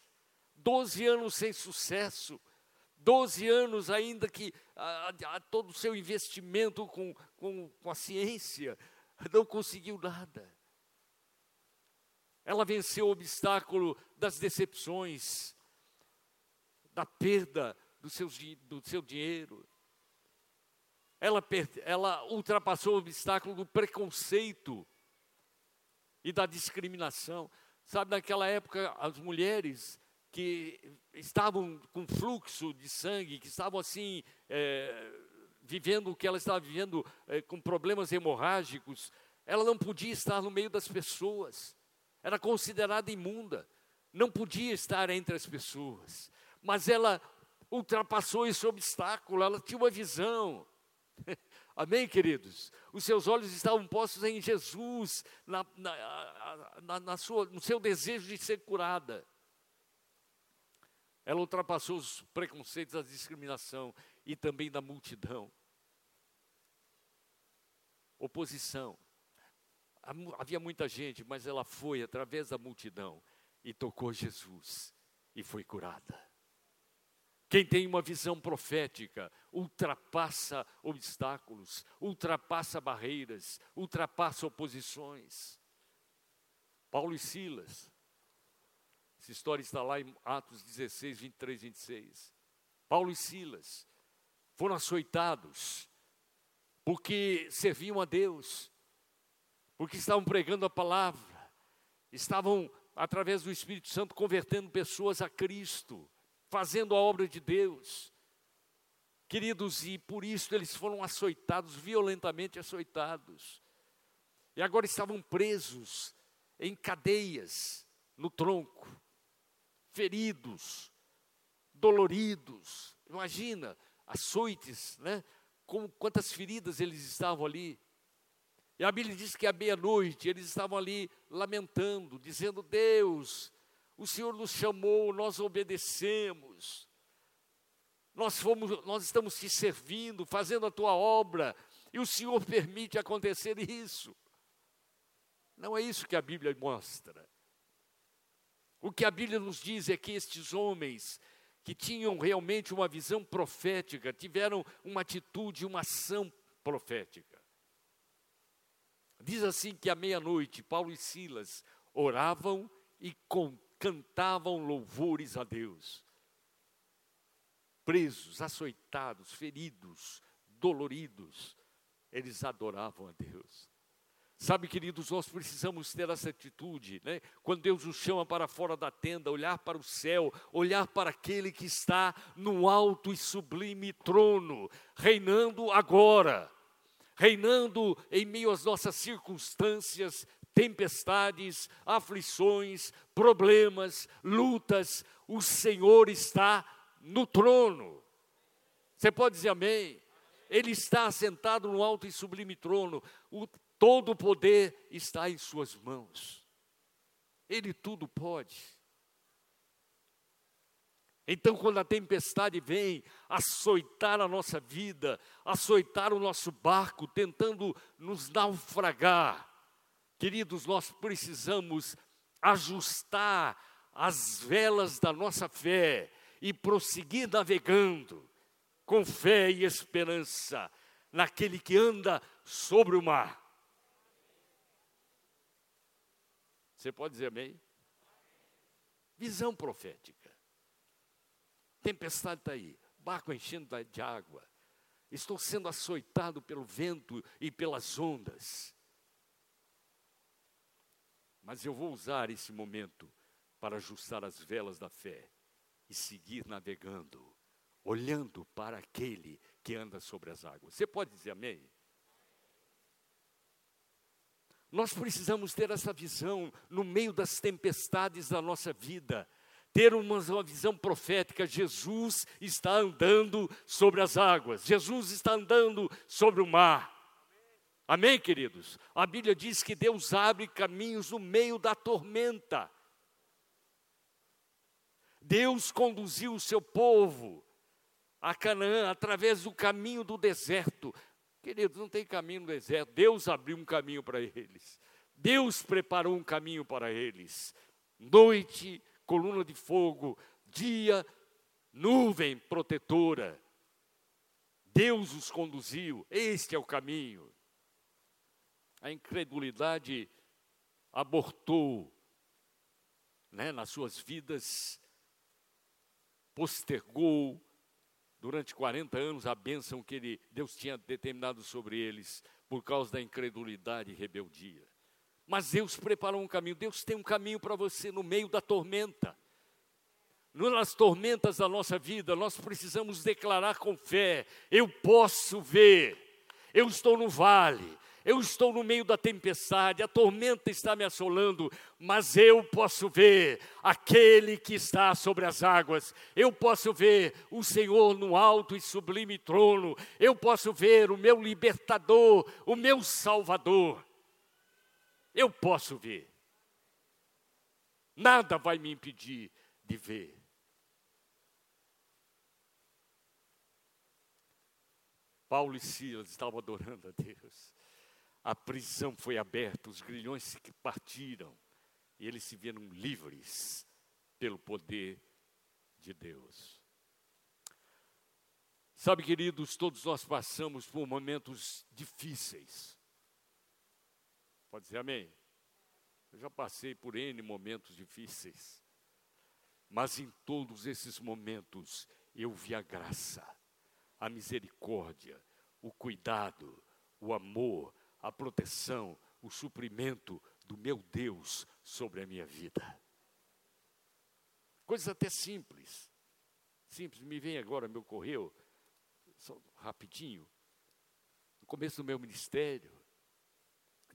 12 anos sem sucesso, 12 anos ainda que a, a, todo o seu investimento com, com, com a ciência, não conseguiu nada. Ela venceu o obstáculo das decepções, da perda do seu, do seu dinheiro. Ela, ela ultrapassou o obstáculo do preconceito e da discriminação. Sabe, naquela época, as mulheres que estavam com fluxo de sangue, que estavam assim, é, vivendo o que ela estava vivendo é, com problemas hemorrágicos, ela não podia estar no meio das pessoas, era considerada imunda, não podia estar entre as pessoas, mas ela ultrapassou esse obstáculo, ela tinha uma visão. Amém, queridos? Os seus olhos estavam postos em Jesus, na, na, na, na sua, no seu desejo de ser curada. Ela ultrapassou os preconceitos, a discriminação e também da multidão oposição. Havia muita gente, mas ela foi através da multidão e tocou Jesus e foi curada. Quem tem uma visão profética ultrapassa obstáculos, ultrapassa barreiras, ultrapassa oposições. Paulo e Silas, essa história está lá em Atos 16, 23, 26. Paulo e Silas foram açoitados, porque serviam a Deus, porque estavam pregando a palavra, estavam, através do Espírito Santo, convertendo pessoas a Cristo, fazendo a obra de Deus. Queridos, e por isso eles foram açoitados, violentamente açoitados. E agora estavam presos em cadeias no tronco, feridos, doloridos. Imagina, açoites, né? com quantas feridas eles estavam ali. E a Bíblia diz que à meia-noite eles estavam ali lamentando, dizendo: Deus, o Senhor nos chamou, nós obedecemos. Nós fomos, nós estamos te servindo, fazendo a tua obra, e o Senhor permite acontecer isso. Não é isso que a Bíblia mostra. O que a Bíblia nos diz é que estes homens que tinham realmente uma visão profética, tiveram uma atitude, uma ação profética. Diz assim que à meia-noite, Paulo e Silas oravam e cantavam louvores a Deus. Presos, açoitados, feridos, doloridos, eles adoravam a Deus. Sabe, queridos, nós precisamos ter essa atitude, né? Quando Deus nos chama para fora da tenda, olhar para o céu, olhar para aquele que está no alto e sublime trono, reinando agora, reinando em meio às nossas circunstâncias, tempestades, aflições, problemas, lutas, o Senhor está no trono. Você pode dizer amém? Ele está assentado no alto e sublime trono. O Todo o poder está em Suas mãos. Ele tudo pode. Então, quando a tempestade vem açoitar a nossa vida, açoitar o nosso barco, tentando nos naufragar, queridos, nós precisamos ajustar as velas da nossa fé e prosseguir navegando com fé e esperança naquele que anda sobre o mar. Você pode dizer amém? Visão profética. Tempestade está aí, barco enchendo de água. Estou sendo açoitado pelo vento e pelas ondas. Mas eu vou usar esse momento para ajustar as velas da fé e seguir navegando, olhando para aquele que anda sobre as águas. Você pode dizer amém? Nós precisamos ter essa visão no meio das tempestades da nossa vida ter uma, uma visão profética. Jesus está andando sobre as águas, Jesus está andando sobre o mar. Amém, queridos? A Bíblia diz que Deus abre caminhos no meio da tormenta. Deus conduziu o seu povo a Canaã através do caminho do deserto. Queridos, não tem caminho no deserto. Deus abriu um caminho para eles. Deus preparou um caminho para eles. Noite coluna de fogo, dia, nuvem protetora. Deus os conduziu, este é o caminho. A incredulidade abortou né, nas suas vidas, postergou durante 40 anos a bênção que ele, Deus tinha determinado sobre eles, por causa da incredulidade e rebeldia. Mas Deus preparou um caminho, Deus tem um caminho para você no meio da tormenta. Nas tormentas da nossa vida, nós precisamos declarar com fé: eu posso ver, eu estou no vale, eu estou no meio da tempestade, a tormenta está me assolando, mas eu posso ver aquele que está sobre as águas, eu posso ver o Senhor no alto e sublime trono, eu posso ver o meu libertador, o meu salvador. Eu posso ver. Nada vai me impedir de ver. Paulo e Silas estavam adorando a Deus. A prisão foi aberta, os grilhões se partiram e eles se viram livres pelo poder de Deus. Sabe, queridos, todos nós passamos por momentos difíceis. Pode dizer amém? Eu já passei por N momentos difíceis, mas em todos esses momentos eu vi a graça, a misericórdia, o cuidado, o amor, a proteção, o suprimento do meu Deus sobre a minha vida. Coisas até simples. Simples, me vem agora, me ocorreu, só rapidinho, no começo do meu ministério,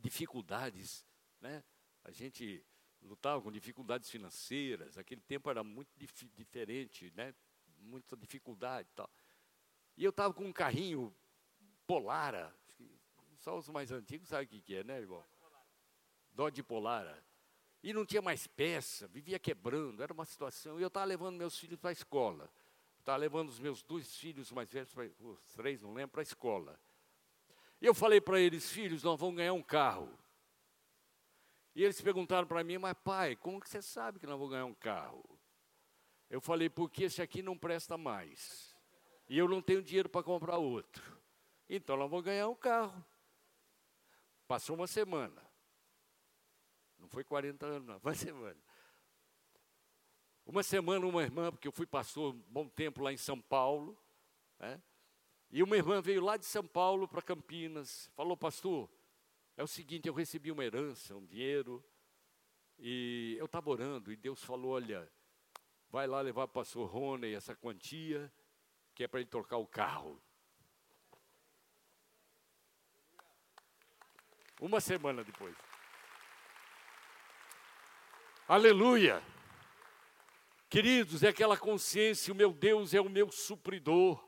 dificuldades, né? A gente lutava com dificuldades financeiras, aquele tempo era muito dif diferente, né? Muita dificuldade e tal. E eu estava com um carrinho Polara, só os mais antigos sabem o que, é, né, irmão? Dodge Polara. E não tinha mais peça, vivia quebrando, era uma situação. E eu estava levando meus filhos para a escola. Estava levando os meus dois filhos mais velhos, os três, não lembro, para a escola. E eu falei para eles, filhos, nós vamos ganhar um carro. E eles perguntaram para mim, mas pai, como que você sabe que nós vamos ganhar um carro? Eu falei, porque esse aqui não presta mais. E eu não tenho dinheiro para comprar outro. Então nós vamos ganhar um carro. Passou uma semana. Não foi 40 anos, não, uma semana. Uma semana, uma irmã, porque eu fui pastor um bom tempo lá em São Paulo, né? E uma irmã veio lá de São Paulo para Campinas, falou, pastor, é o seguinte, eu recebi uma herança, um dinheiro, e eu estava orando, e Deus falou, olha, vai lá levar para o pastor Rony essa quantia, que é para ele trocar o carro. Uma semana depois. Aleluia! Queridos, é aquela consciência, o meu Deus é o meu supridor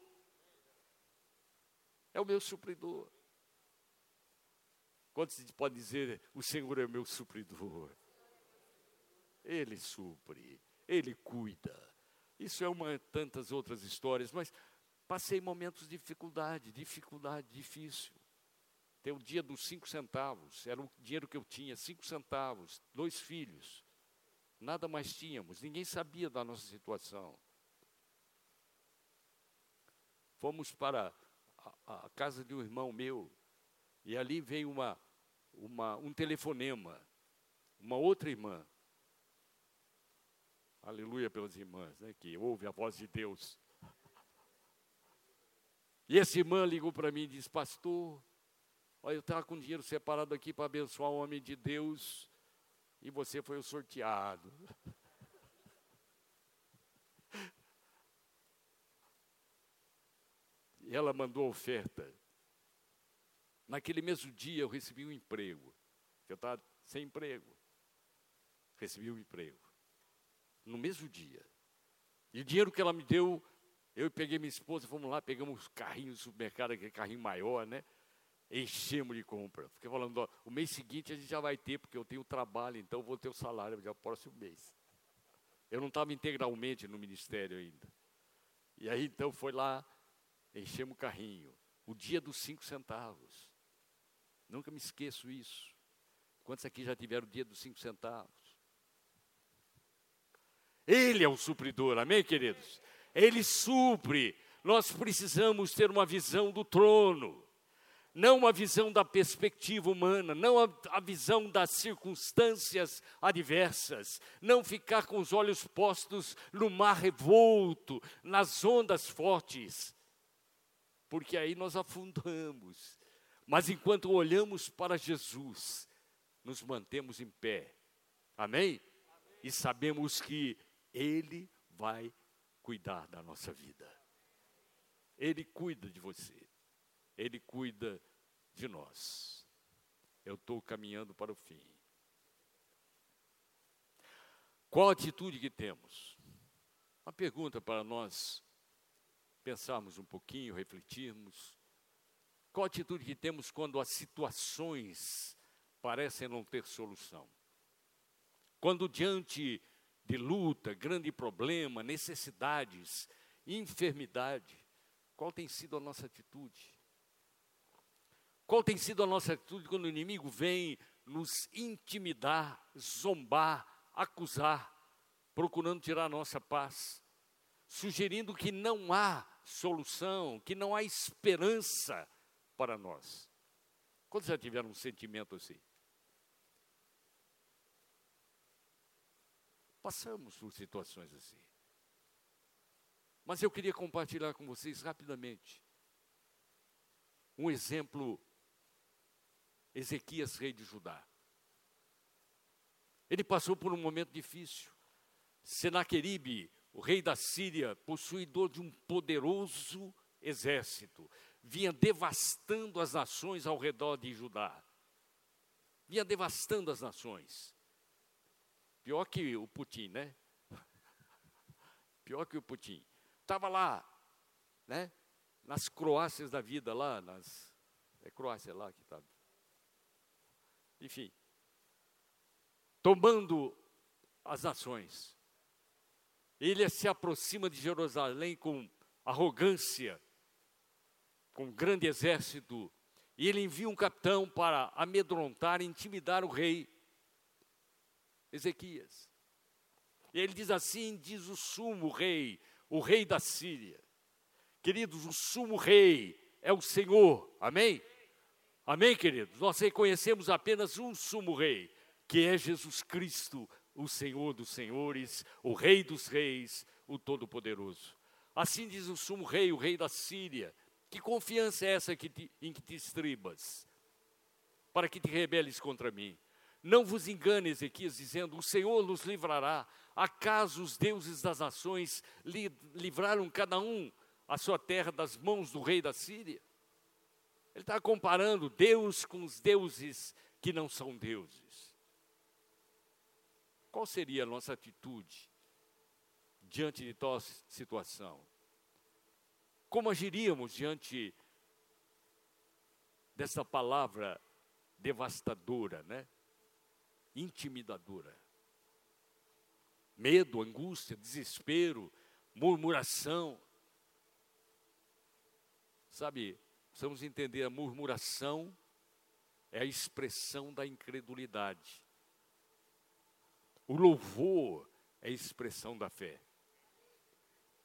é o meu supridor. Quantos podem dizer, o Senhor é o meu supridor? Ele supre, Ele cuida. Isso é uma tantas outras histórias, mas passei momentos de dificuldade, dificuldade difícil. Tem o dia dos cinco centavos, era o dinheiro que eu tinha, cinco centavos, dois filhos. Nada mais tínhamos, ninguém sabia da nossa situação. Fomos para a, casa de um irmão meu, e ali veio uma, uma, um telefonema, uma outra irmã. Aleluia pelas irmãs, né, que ouve a voz de Deus. E essa irmã ligou para mim e disse: Pastor, olha, eu estava com dinheiro separado aqui para abençoar o homem de Deus e você foi o sorteado. E ela mandou oferta. Naquele mesmo dia eu recebi um emprego. Eu estava sem emprego. Recebi um emprego. No mesmo dia. E o dinheiro que ela me deu, eu peguei minha esposa, fomos lá, pegamos carrinhos do supermercado, aquele carrinho maior, né? Enchemos de compra. Fiquei falando, ó, o mês seguinte a gente já vai ter, porque eu tenho trabalho, então vou ter o salário já próximo mês. Eu não estava integralmente no ministério ainda. E aí então foi lá, enchemos o carrinho. O dia dos cinco centavos. Nunca me esqueço isso. Quantos aqui já tiveram o dia dos cinco centavos? Ele é o supridor, amém, queridos? Ele supre. Nós precisamos ter uma visão do trono, não uma visão da perspectiva humana, não a, a visão das circunstâncias adversas, não ficar com os olhos postos no mar revolto, nas ondas fortes, porque aí nós afundamos. Mas enquanto olhamos para Jesus, nos mantemos em pé. Amém? Amém? E sabemos que Ele vai cuidar da nossa vida. Ele cuida de você. Ele cuida de nós. Eu estou caminhando para o fim. Qual a atitude que temos? Uma pergunta para nós pensarmos um pouquinho, refletirmos. Qual a atitude que temos quando as situações parecem não ter solução? Quando diante de luta, grande problema, necessidades, enfermidade, qual tem sido a nossa atitude? Qual tem sido a nossa atitude quando o inimigo vem nos intimidar, zombar, acusar, procurando tirar a nossa paz, sugerindo que não há solução, que não há esperança para nós? Quantos já tiveram um sentimento assim? Passamos por situações assim. Mas eu queria compartilhar com vocês rapidamente um exemplo Ezequias, rei de Judá. Ele passou por um momento difícil. Senaqueribe, o rei da Síria, possuidor de um poderoso exército, vinha devastando as nações ao redor de Judá. Vinha devastando as nações. Pior que o Putin, né? Pior que o Putin. Estava lá, né? Nas Croácias da vida, lá, nas. É Croácia lá que está. Enfim. Tomando as nações. Ele se aproxima de Jerusalém com arrogância, com um grande exército, e ele envia um capitão para amedrontar e intimidar o rei. Ezequias. E ele diz assim: diz o sumo rei, o rei da Síria. Queridos, o sumo rei é o Senhor, amém? Amém, queridos? Nós reconhecemos apenas um sumo rei, que é Jesus Cristo, o Senhor dos senhores, o Rei dos reis, o Todo-Poderoso. Assim diz o sumo rei, o rei da Síria: Que confiança é essa que te, em que te estribas, para que te rebeles contra mim? Não vos engane, Ezequias, dizendo: O Senhor nos livrará. Acaso os deuses das nações li, livraram cada um a sua terra das mãos do rei da Síria? Ele está comparando Deus com os deuses que não são deuses. Qual seria a nossa atitude diante de tal situação? Como agiríamos diante dessa palavra devastadora, né? intimidadora. Medo, angústia, desespero, murmuração. Sabe, precisamos entender: a murmuração é a expressão da incredulidade. O louvor é a expressão da fé.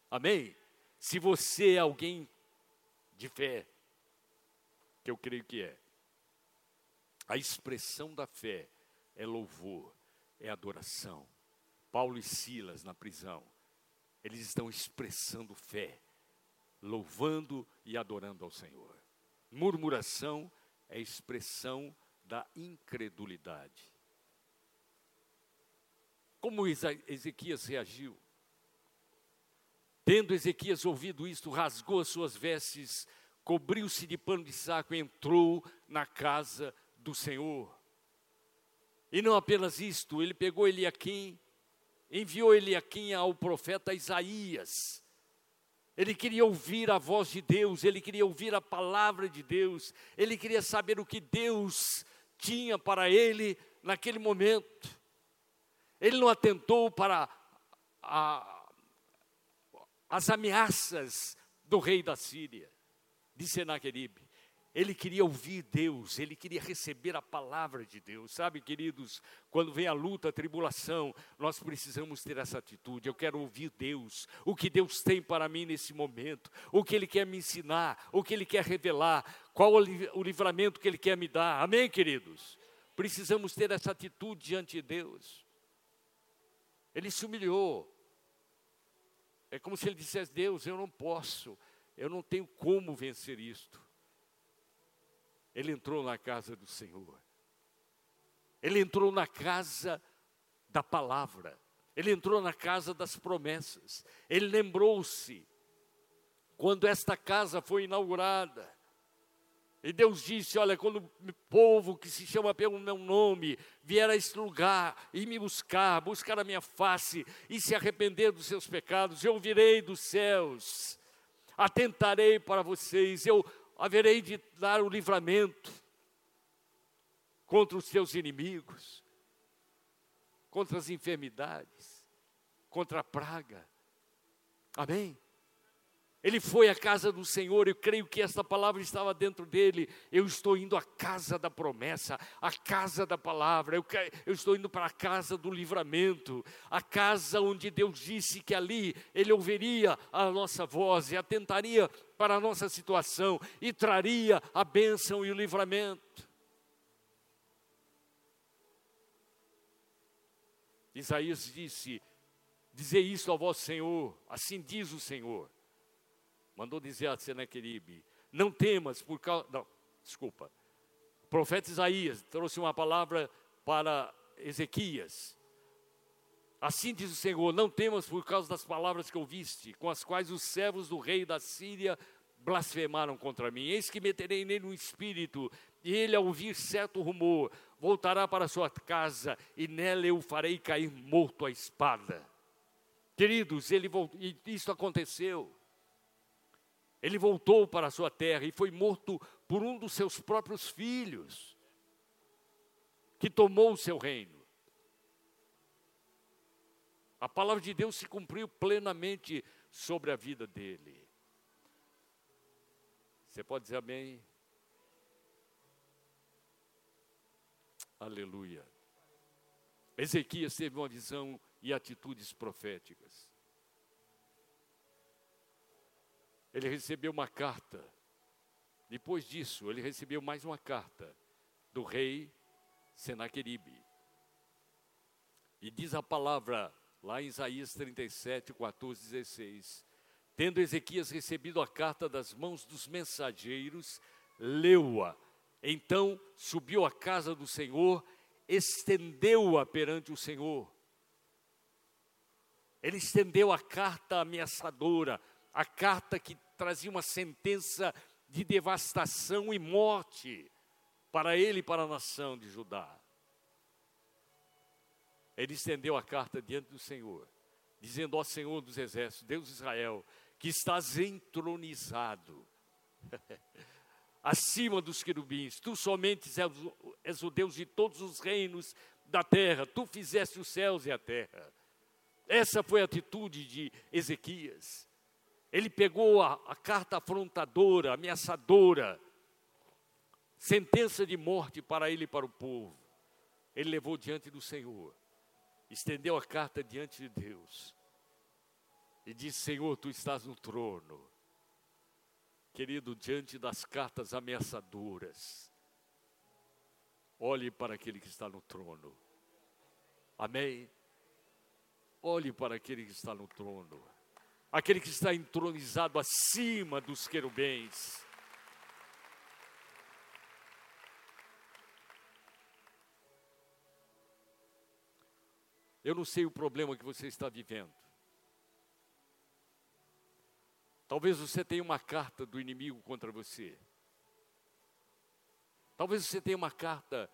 Amém? Se você é alguém de fé, que eu creio que é, a expressão da fé é louvor, é adoração. Paulo e Silas na prisão, eles estão expressando fé, louvando e adorando ao Senhor. Murmuração é expressão da incredulidade. Como Ezequias reagiu? Tendo Ezequias ouvido isto, rasgou as suas vestes, cobriu-se de pano de saco e entrou na casa do Senhor. E não apenas isto, ele pegou Eliaquim, enviou Eliaquim ao profeta Isaías. Ele queria ouvir a voz de Deus, ele queria ouvir a palavra de Deus, ele queria saber o que Deus tinha para ele naquele momento. Ele não atentou para a, as ameaças do rei da Síria, de Senaqueribe. Ele queria ouvir Deus, ele queria receber a palavra de Deus. Sabe, queridos, quando vem a luta, a tribulação, nós precisamos ter essa atitude. Eu quero ouvir Deus, o que Deus tem para mim nesse momento, o que Ele quer me ensinar, o que Ele quer revelar, qual o livramento que Ele quer me dar. Amém, queridos? Precisamos ter essa atitude diante de Deus. Ele se humilhou. É como se ele dissesse: Deus, eu não posso, eu não tenho como vencer isto. Ele entrou na casa do Senhor. Ele entrou na casa da palavra. Ele entrou na casa das promessas. Ele lembrou-se quando esta casa foi inaugurada. E Deus disse: Olha, quando o povo que se chama pelo meu nome vier a este lugar e me buscar, buscar a minha face e se arrepender dos seus pecados, eu virei dos céus, atentarei para vocês, eu haverei de dar o livramento contra os seus inimigos, contra as enfermidades, contra a praga. Amém? Ele foi à casa do Senhor, eu creio que esta palavra estava dentro dele. Eu estou indo à casa da promessa, à casa da palavra, eu, eu, estou indo para a casa do livramento, a casa onde Deus disse que ali Ele ouviria a nossa voz e atentaria para a nossa situação e traria a bênção e o livramento. Isaías disse: Dizer isso ao vosso Senhor, assim diz o Senhor mandou dizer a Senaqueribe, não temas por causa, não, desculpa, o profeta Isaías trouxe uma palavra para Ezequias, assim diz o Senhor, não temas por causa das palavras que ouviste, com as quais os servos do rei da Síria blasfemaram contra mim, eis que meterei nele um espírito, e ele ao ouvir certo rumor, voltará para sua casa, e nela eu farei cair morto a espada, Queridos, ele isso aconteceu. Ele voltou para a sua terra e foi morto por um dos seus próprios filhos, que tomou o seu reino. A palavra de Deus se cumpriu plenamente sobre a vida dele. Você pode dizer amém? Aleluia. Ezequias teve uma visão e atitudes proféticas. Ele recebeu uma carta. Depois disso, ele recebeu mais uma carta do rei Senaqueribe. E diz a palavra lá em Isaías 37, 14, 16: Tendo Ezequias recebido a carta das mãos dos mensageiros, leu-a. Então subiu à casa do Senhor, estendeu-a perante o Senhor. Ele estendeu a carta ameaçadora, a carta que trazia uma sentença de devastação e morte para ele e para a nação de Judá. Ele estendeu a carta diante do Senhor, dizendo: Ó Senhor dos exércitos, Deus de Israel, que estás entronizado acima dos querubins, tu somente és, o Deus de todos os reinos da terra, tu fizeste os céus e a terra. Essa foi a atitude de Ezequias. Ele pegou a, a carta afrontadora, ameaçadora, sentença de morte para ele e para o povo. Ele levou diante do Senhor, estendeu a carta diante de Deus e disse: Senhor, tu estás no trono. Querido, diante das cartas ameaçadoras, olhe para aquele que está no trono. Amém? olhe para aquele que está no trono, aquele que está entronizado acima dos querubins. Eu não sei o problema que você está vivendo. Talvez você tenha uma carta do inimigo contra você. Talvez você tenha uma carta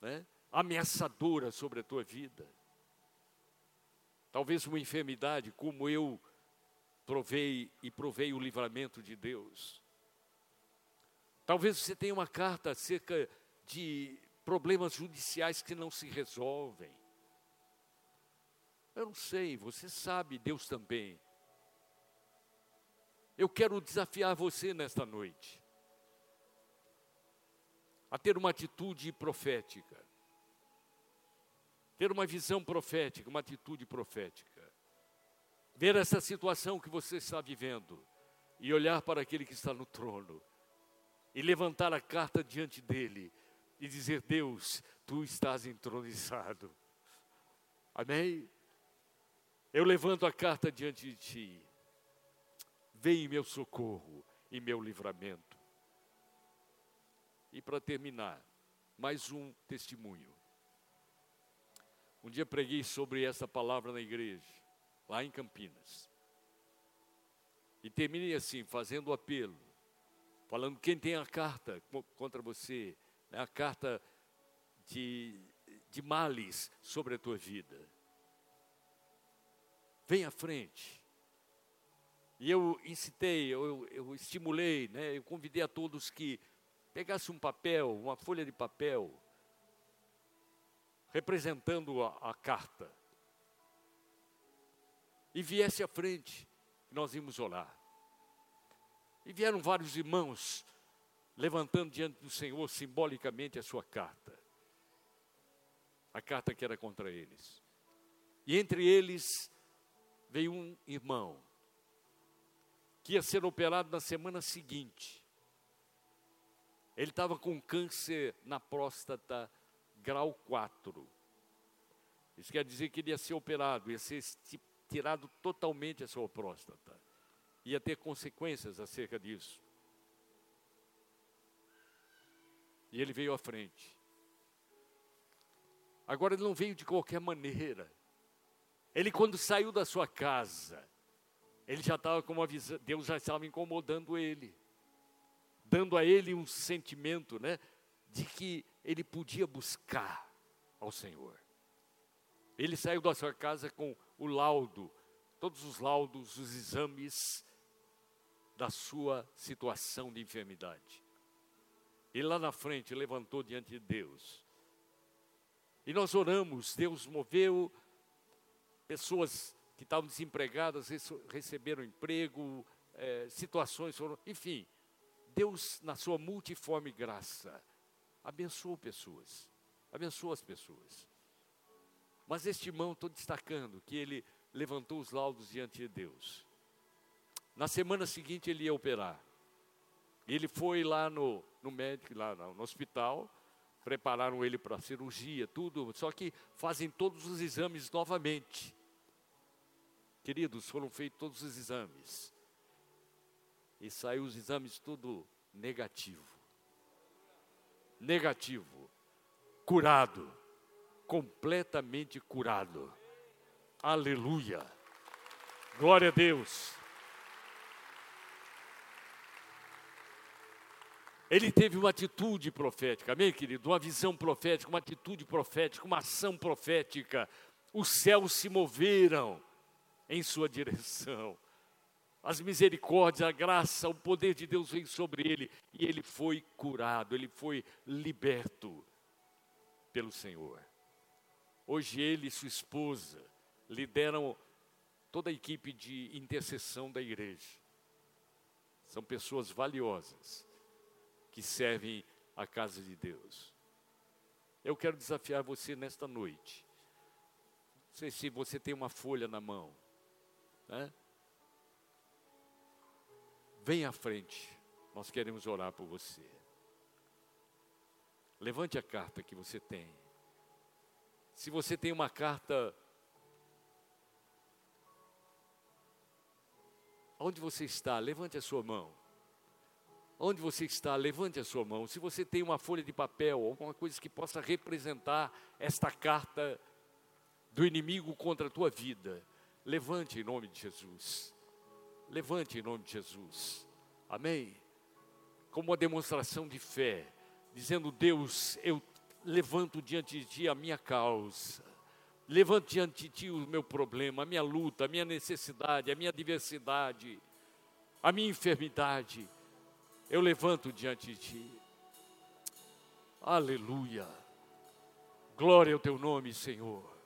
né, ameaçadora sobre a tua vida. Talvez uma enfermidade, como eu provei e provei o livramento de Deus. Talvez você tenha uma carta acerca de problemas judiciais que não se resolvem. Eu não sei, você sabe, Deus também. Eu quero desafiar você nesta noite a ter uma atitude profética, ter uma visão profética, uma atitude profética, ver essa situação que você está vivendo e olhar para aquele que está no trono e levantar a carta diante dele e dizer: Deus, tu estás entronizado. Amém? Eu levanto a carta diante de ti. Vem meu socorro e meu livramento. E para terminar, mais um testemunho. Um dia preguei sobre essa palavra na igreja, lá em Campinas. E terminei assim, fazendo o apelo, falando quem tem a carta contra você, né, a carta de, de males sobre a tua vida vem à frente. E eu incitei, eu, eu estimulei, né, eu convidei a todos que pegassem um papel, uma folha de papel, representando a, a carta, e viesse à frente, nós íamos orar. E vieram vários irmãos levantando diante do Senhor simbolicamente a sua carta. A carta que era contra eles. E entre eles veio um irmão que ia ser operado na semana seguinte. Ele estava com câncer na próstata grau 4. Isso quer dizer que ele ia ser operado, ia ser tirado totalmente a sua próstata. Ia ter consequências acerca disso. E ele veio à frente. Agora ele não veio de qualquer maneira. Ele, quando saiu da sua casa, ele já estava com uma visão, Deus já estava incomodando ele, dando a ele um sentimento, né, de que ele podia buscar ao Senhor. Ele saiu da sua casa com o laudo, todos os laudos, os exames da sua situação de enfermidade. E lá na frente levantou diante de Deus. E nós oramos, Deus moveu pessoas que estavam desempregadas receberam emprego, é, situações foram, enfim, Deus, na sua multiforme graça, abençoou pessoas, abençoou as pessoas. Mas este irmão, estou destacando que ele levantou os laudos diante de Deus. Na semana seguinte ele ia operar. Ele foi lá no, no médico, lá no hospital, prepararam ele para a cirurgia, tudo, só que fazem todos os exames novamente. Queridos, foram feitos todos os exames. E saiu os exames tudo negativo. Negativo. Curado. Completamente curado. Aleluia. Glória a Deus. Ele teve uma atitude profética, amém, querido? Uma visão profética, uma atitude profética, uma ação profética. Os céus se moveram em sua direção. As misericórdias, a graça, o poder de Deus vem sobre ele e ele foi curado, ele foi liberto pelo Senhor. Hoje ele e sua esposa lideram toda a equipe de intercessão da igreja. São pessoas valiosas que servem a casa de Deus. Eu quero desafiar você nesta noite. Não sei se você tem uma folha na mão. Né? Vem à frente, nós queremos orar por você. Levante a carta que você tem. Se você tem uma carta Onde você está, levante a sua mão. Onde você está, levante a sua mão. Se você tem uma folha de papel, alguma coisa que possa representar esta carta do inimigo contra a tua vida, levante em nome de Jesus. Levante em nome de Jesus. Amém? Como uma demonstração de fé, dizendo: Deus, eu levanto diante de ti a minha causa. Levanto diante de ti o meu problema, a minha luta, a minha necessidade, a minha diversidade, a minha enfermidade. Eu levanto diante de ti. Aleluia. Glória ao teu nome, Senhor.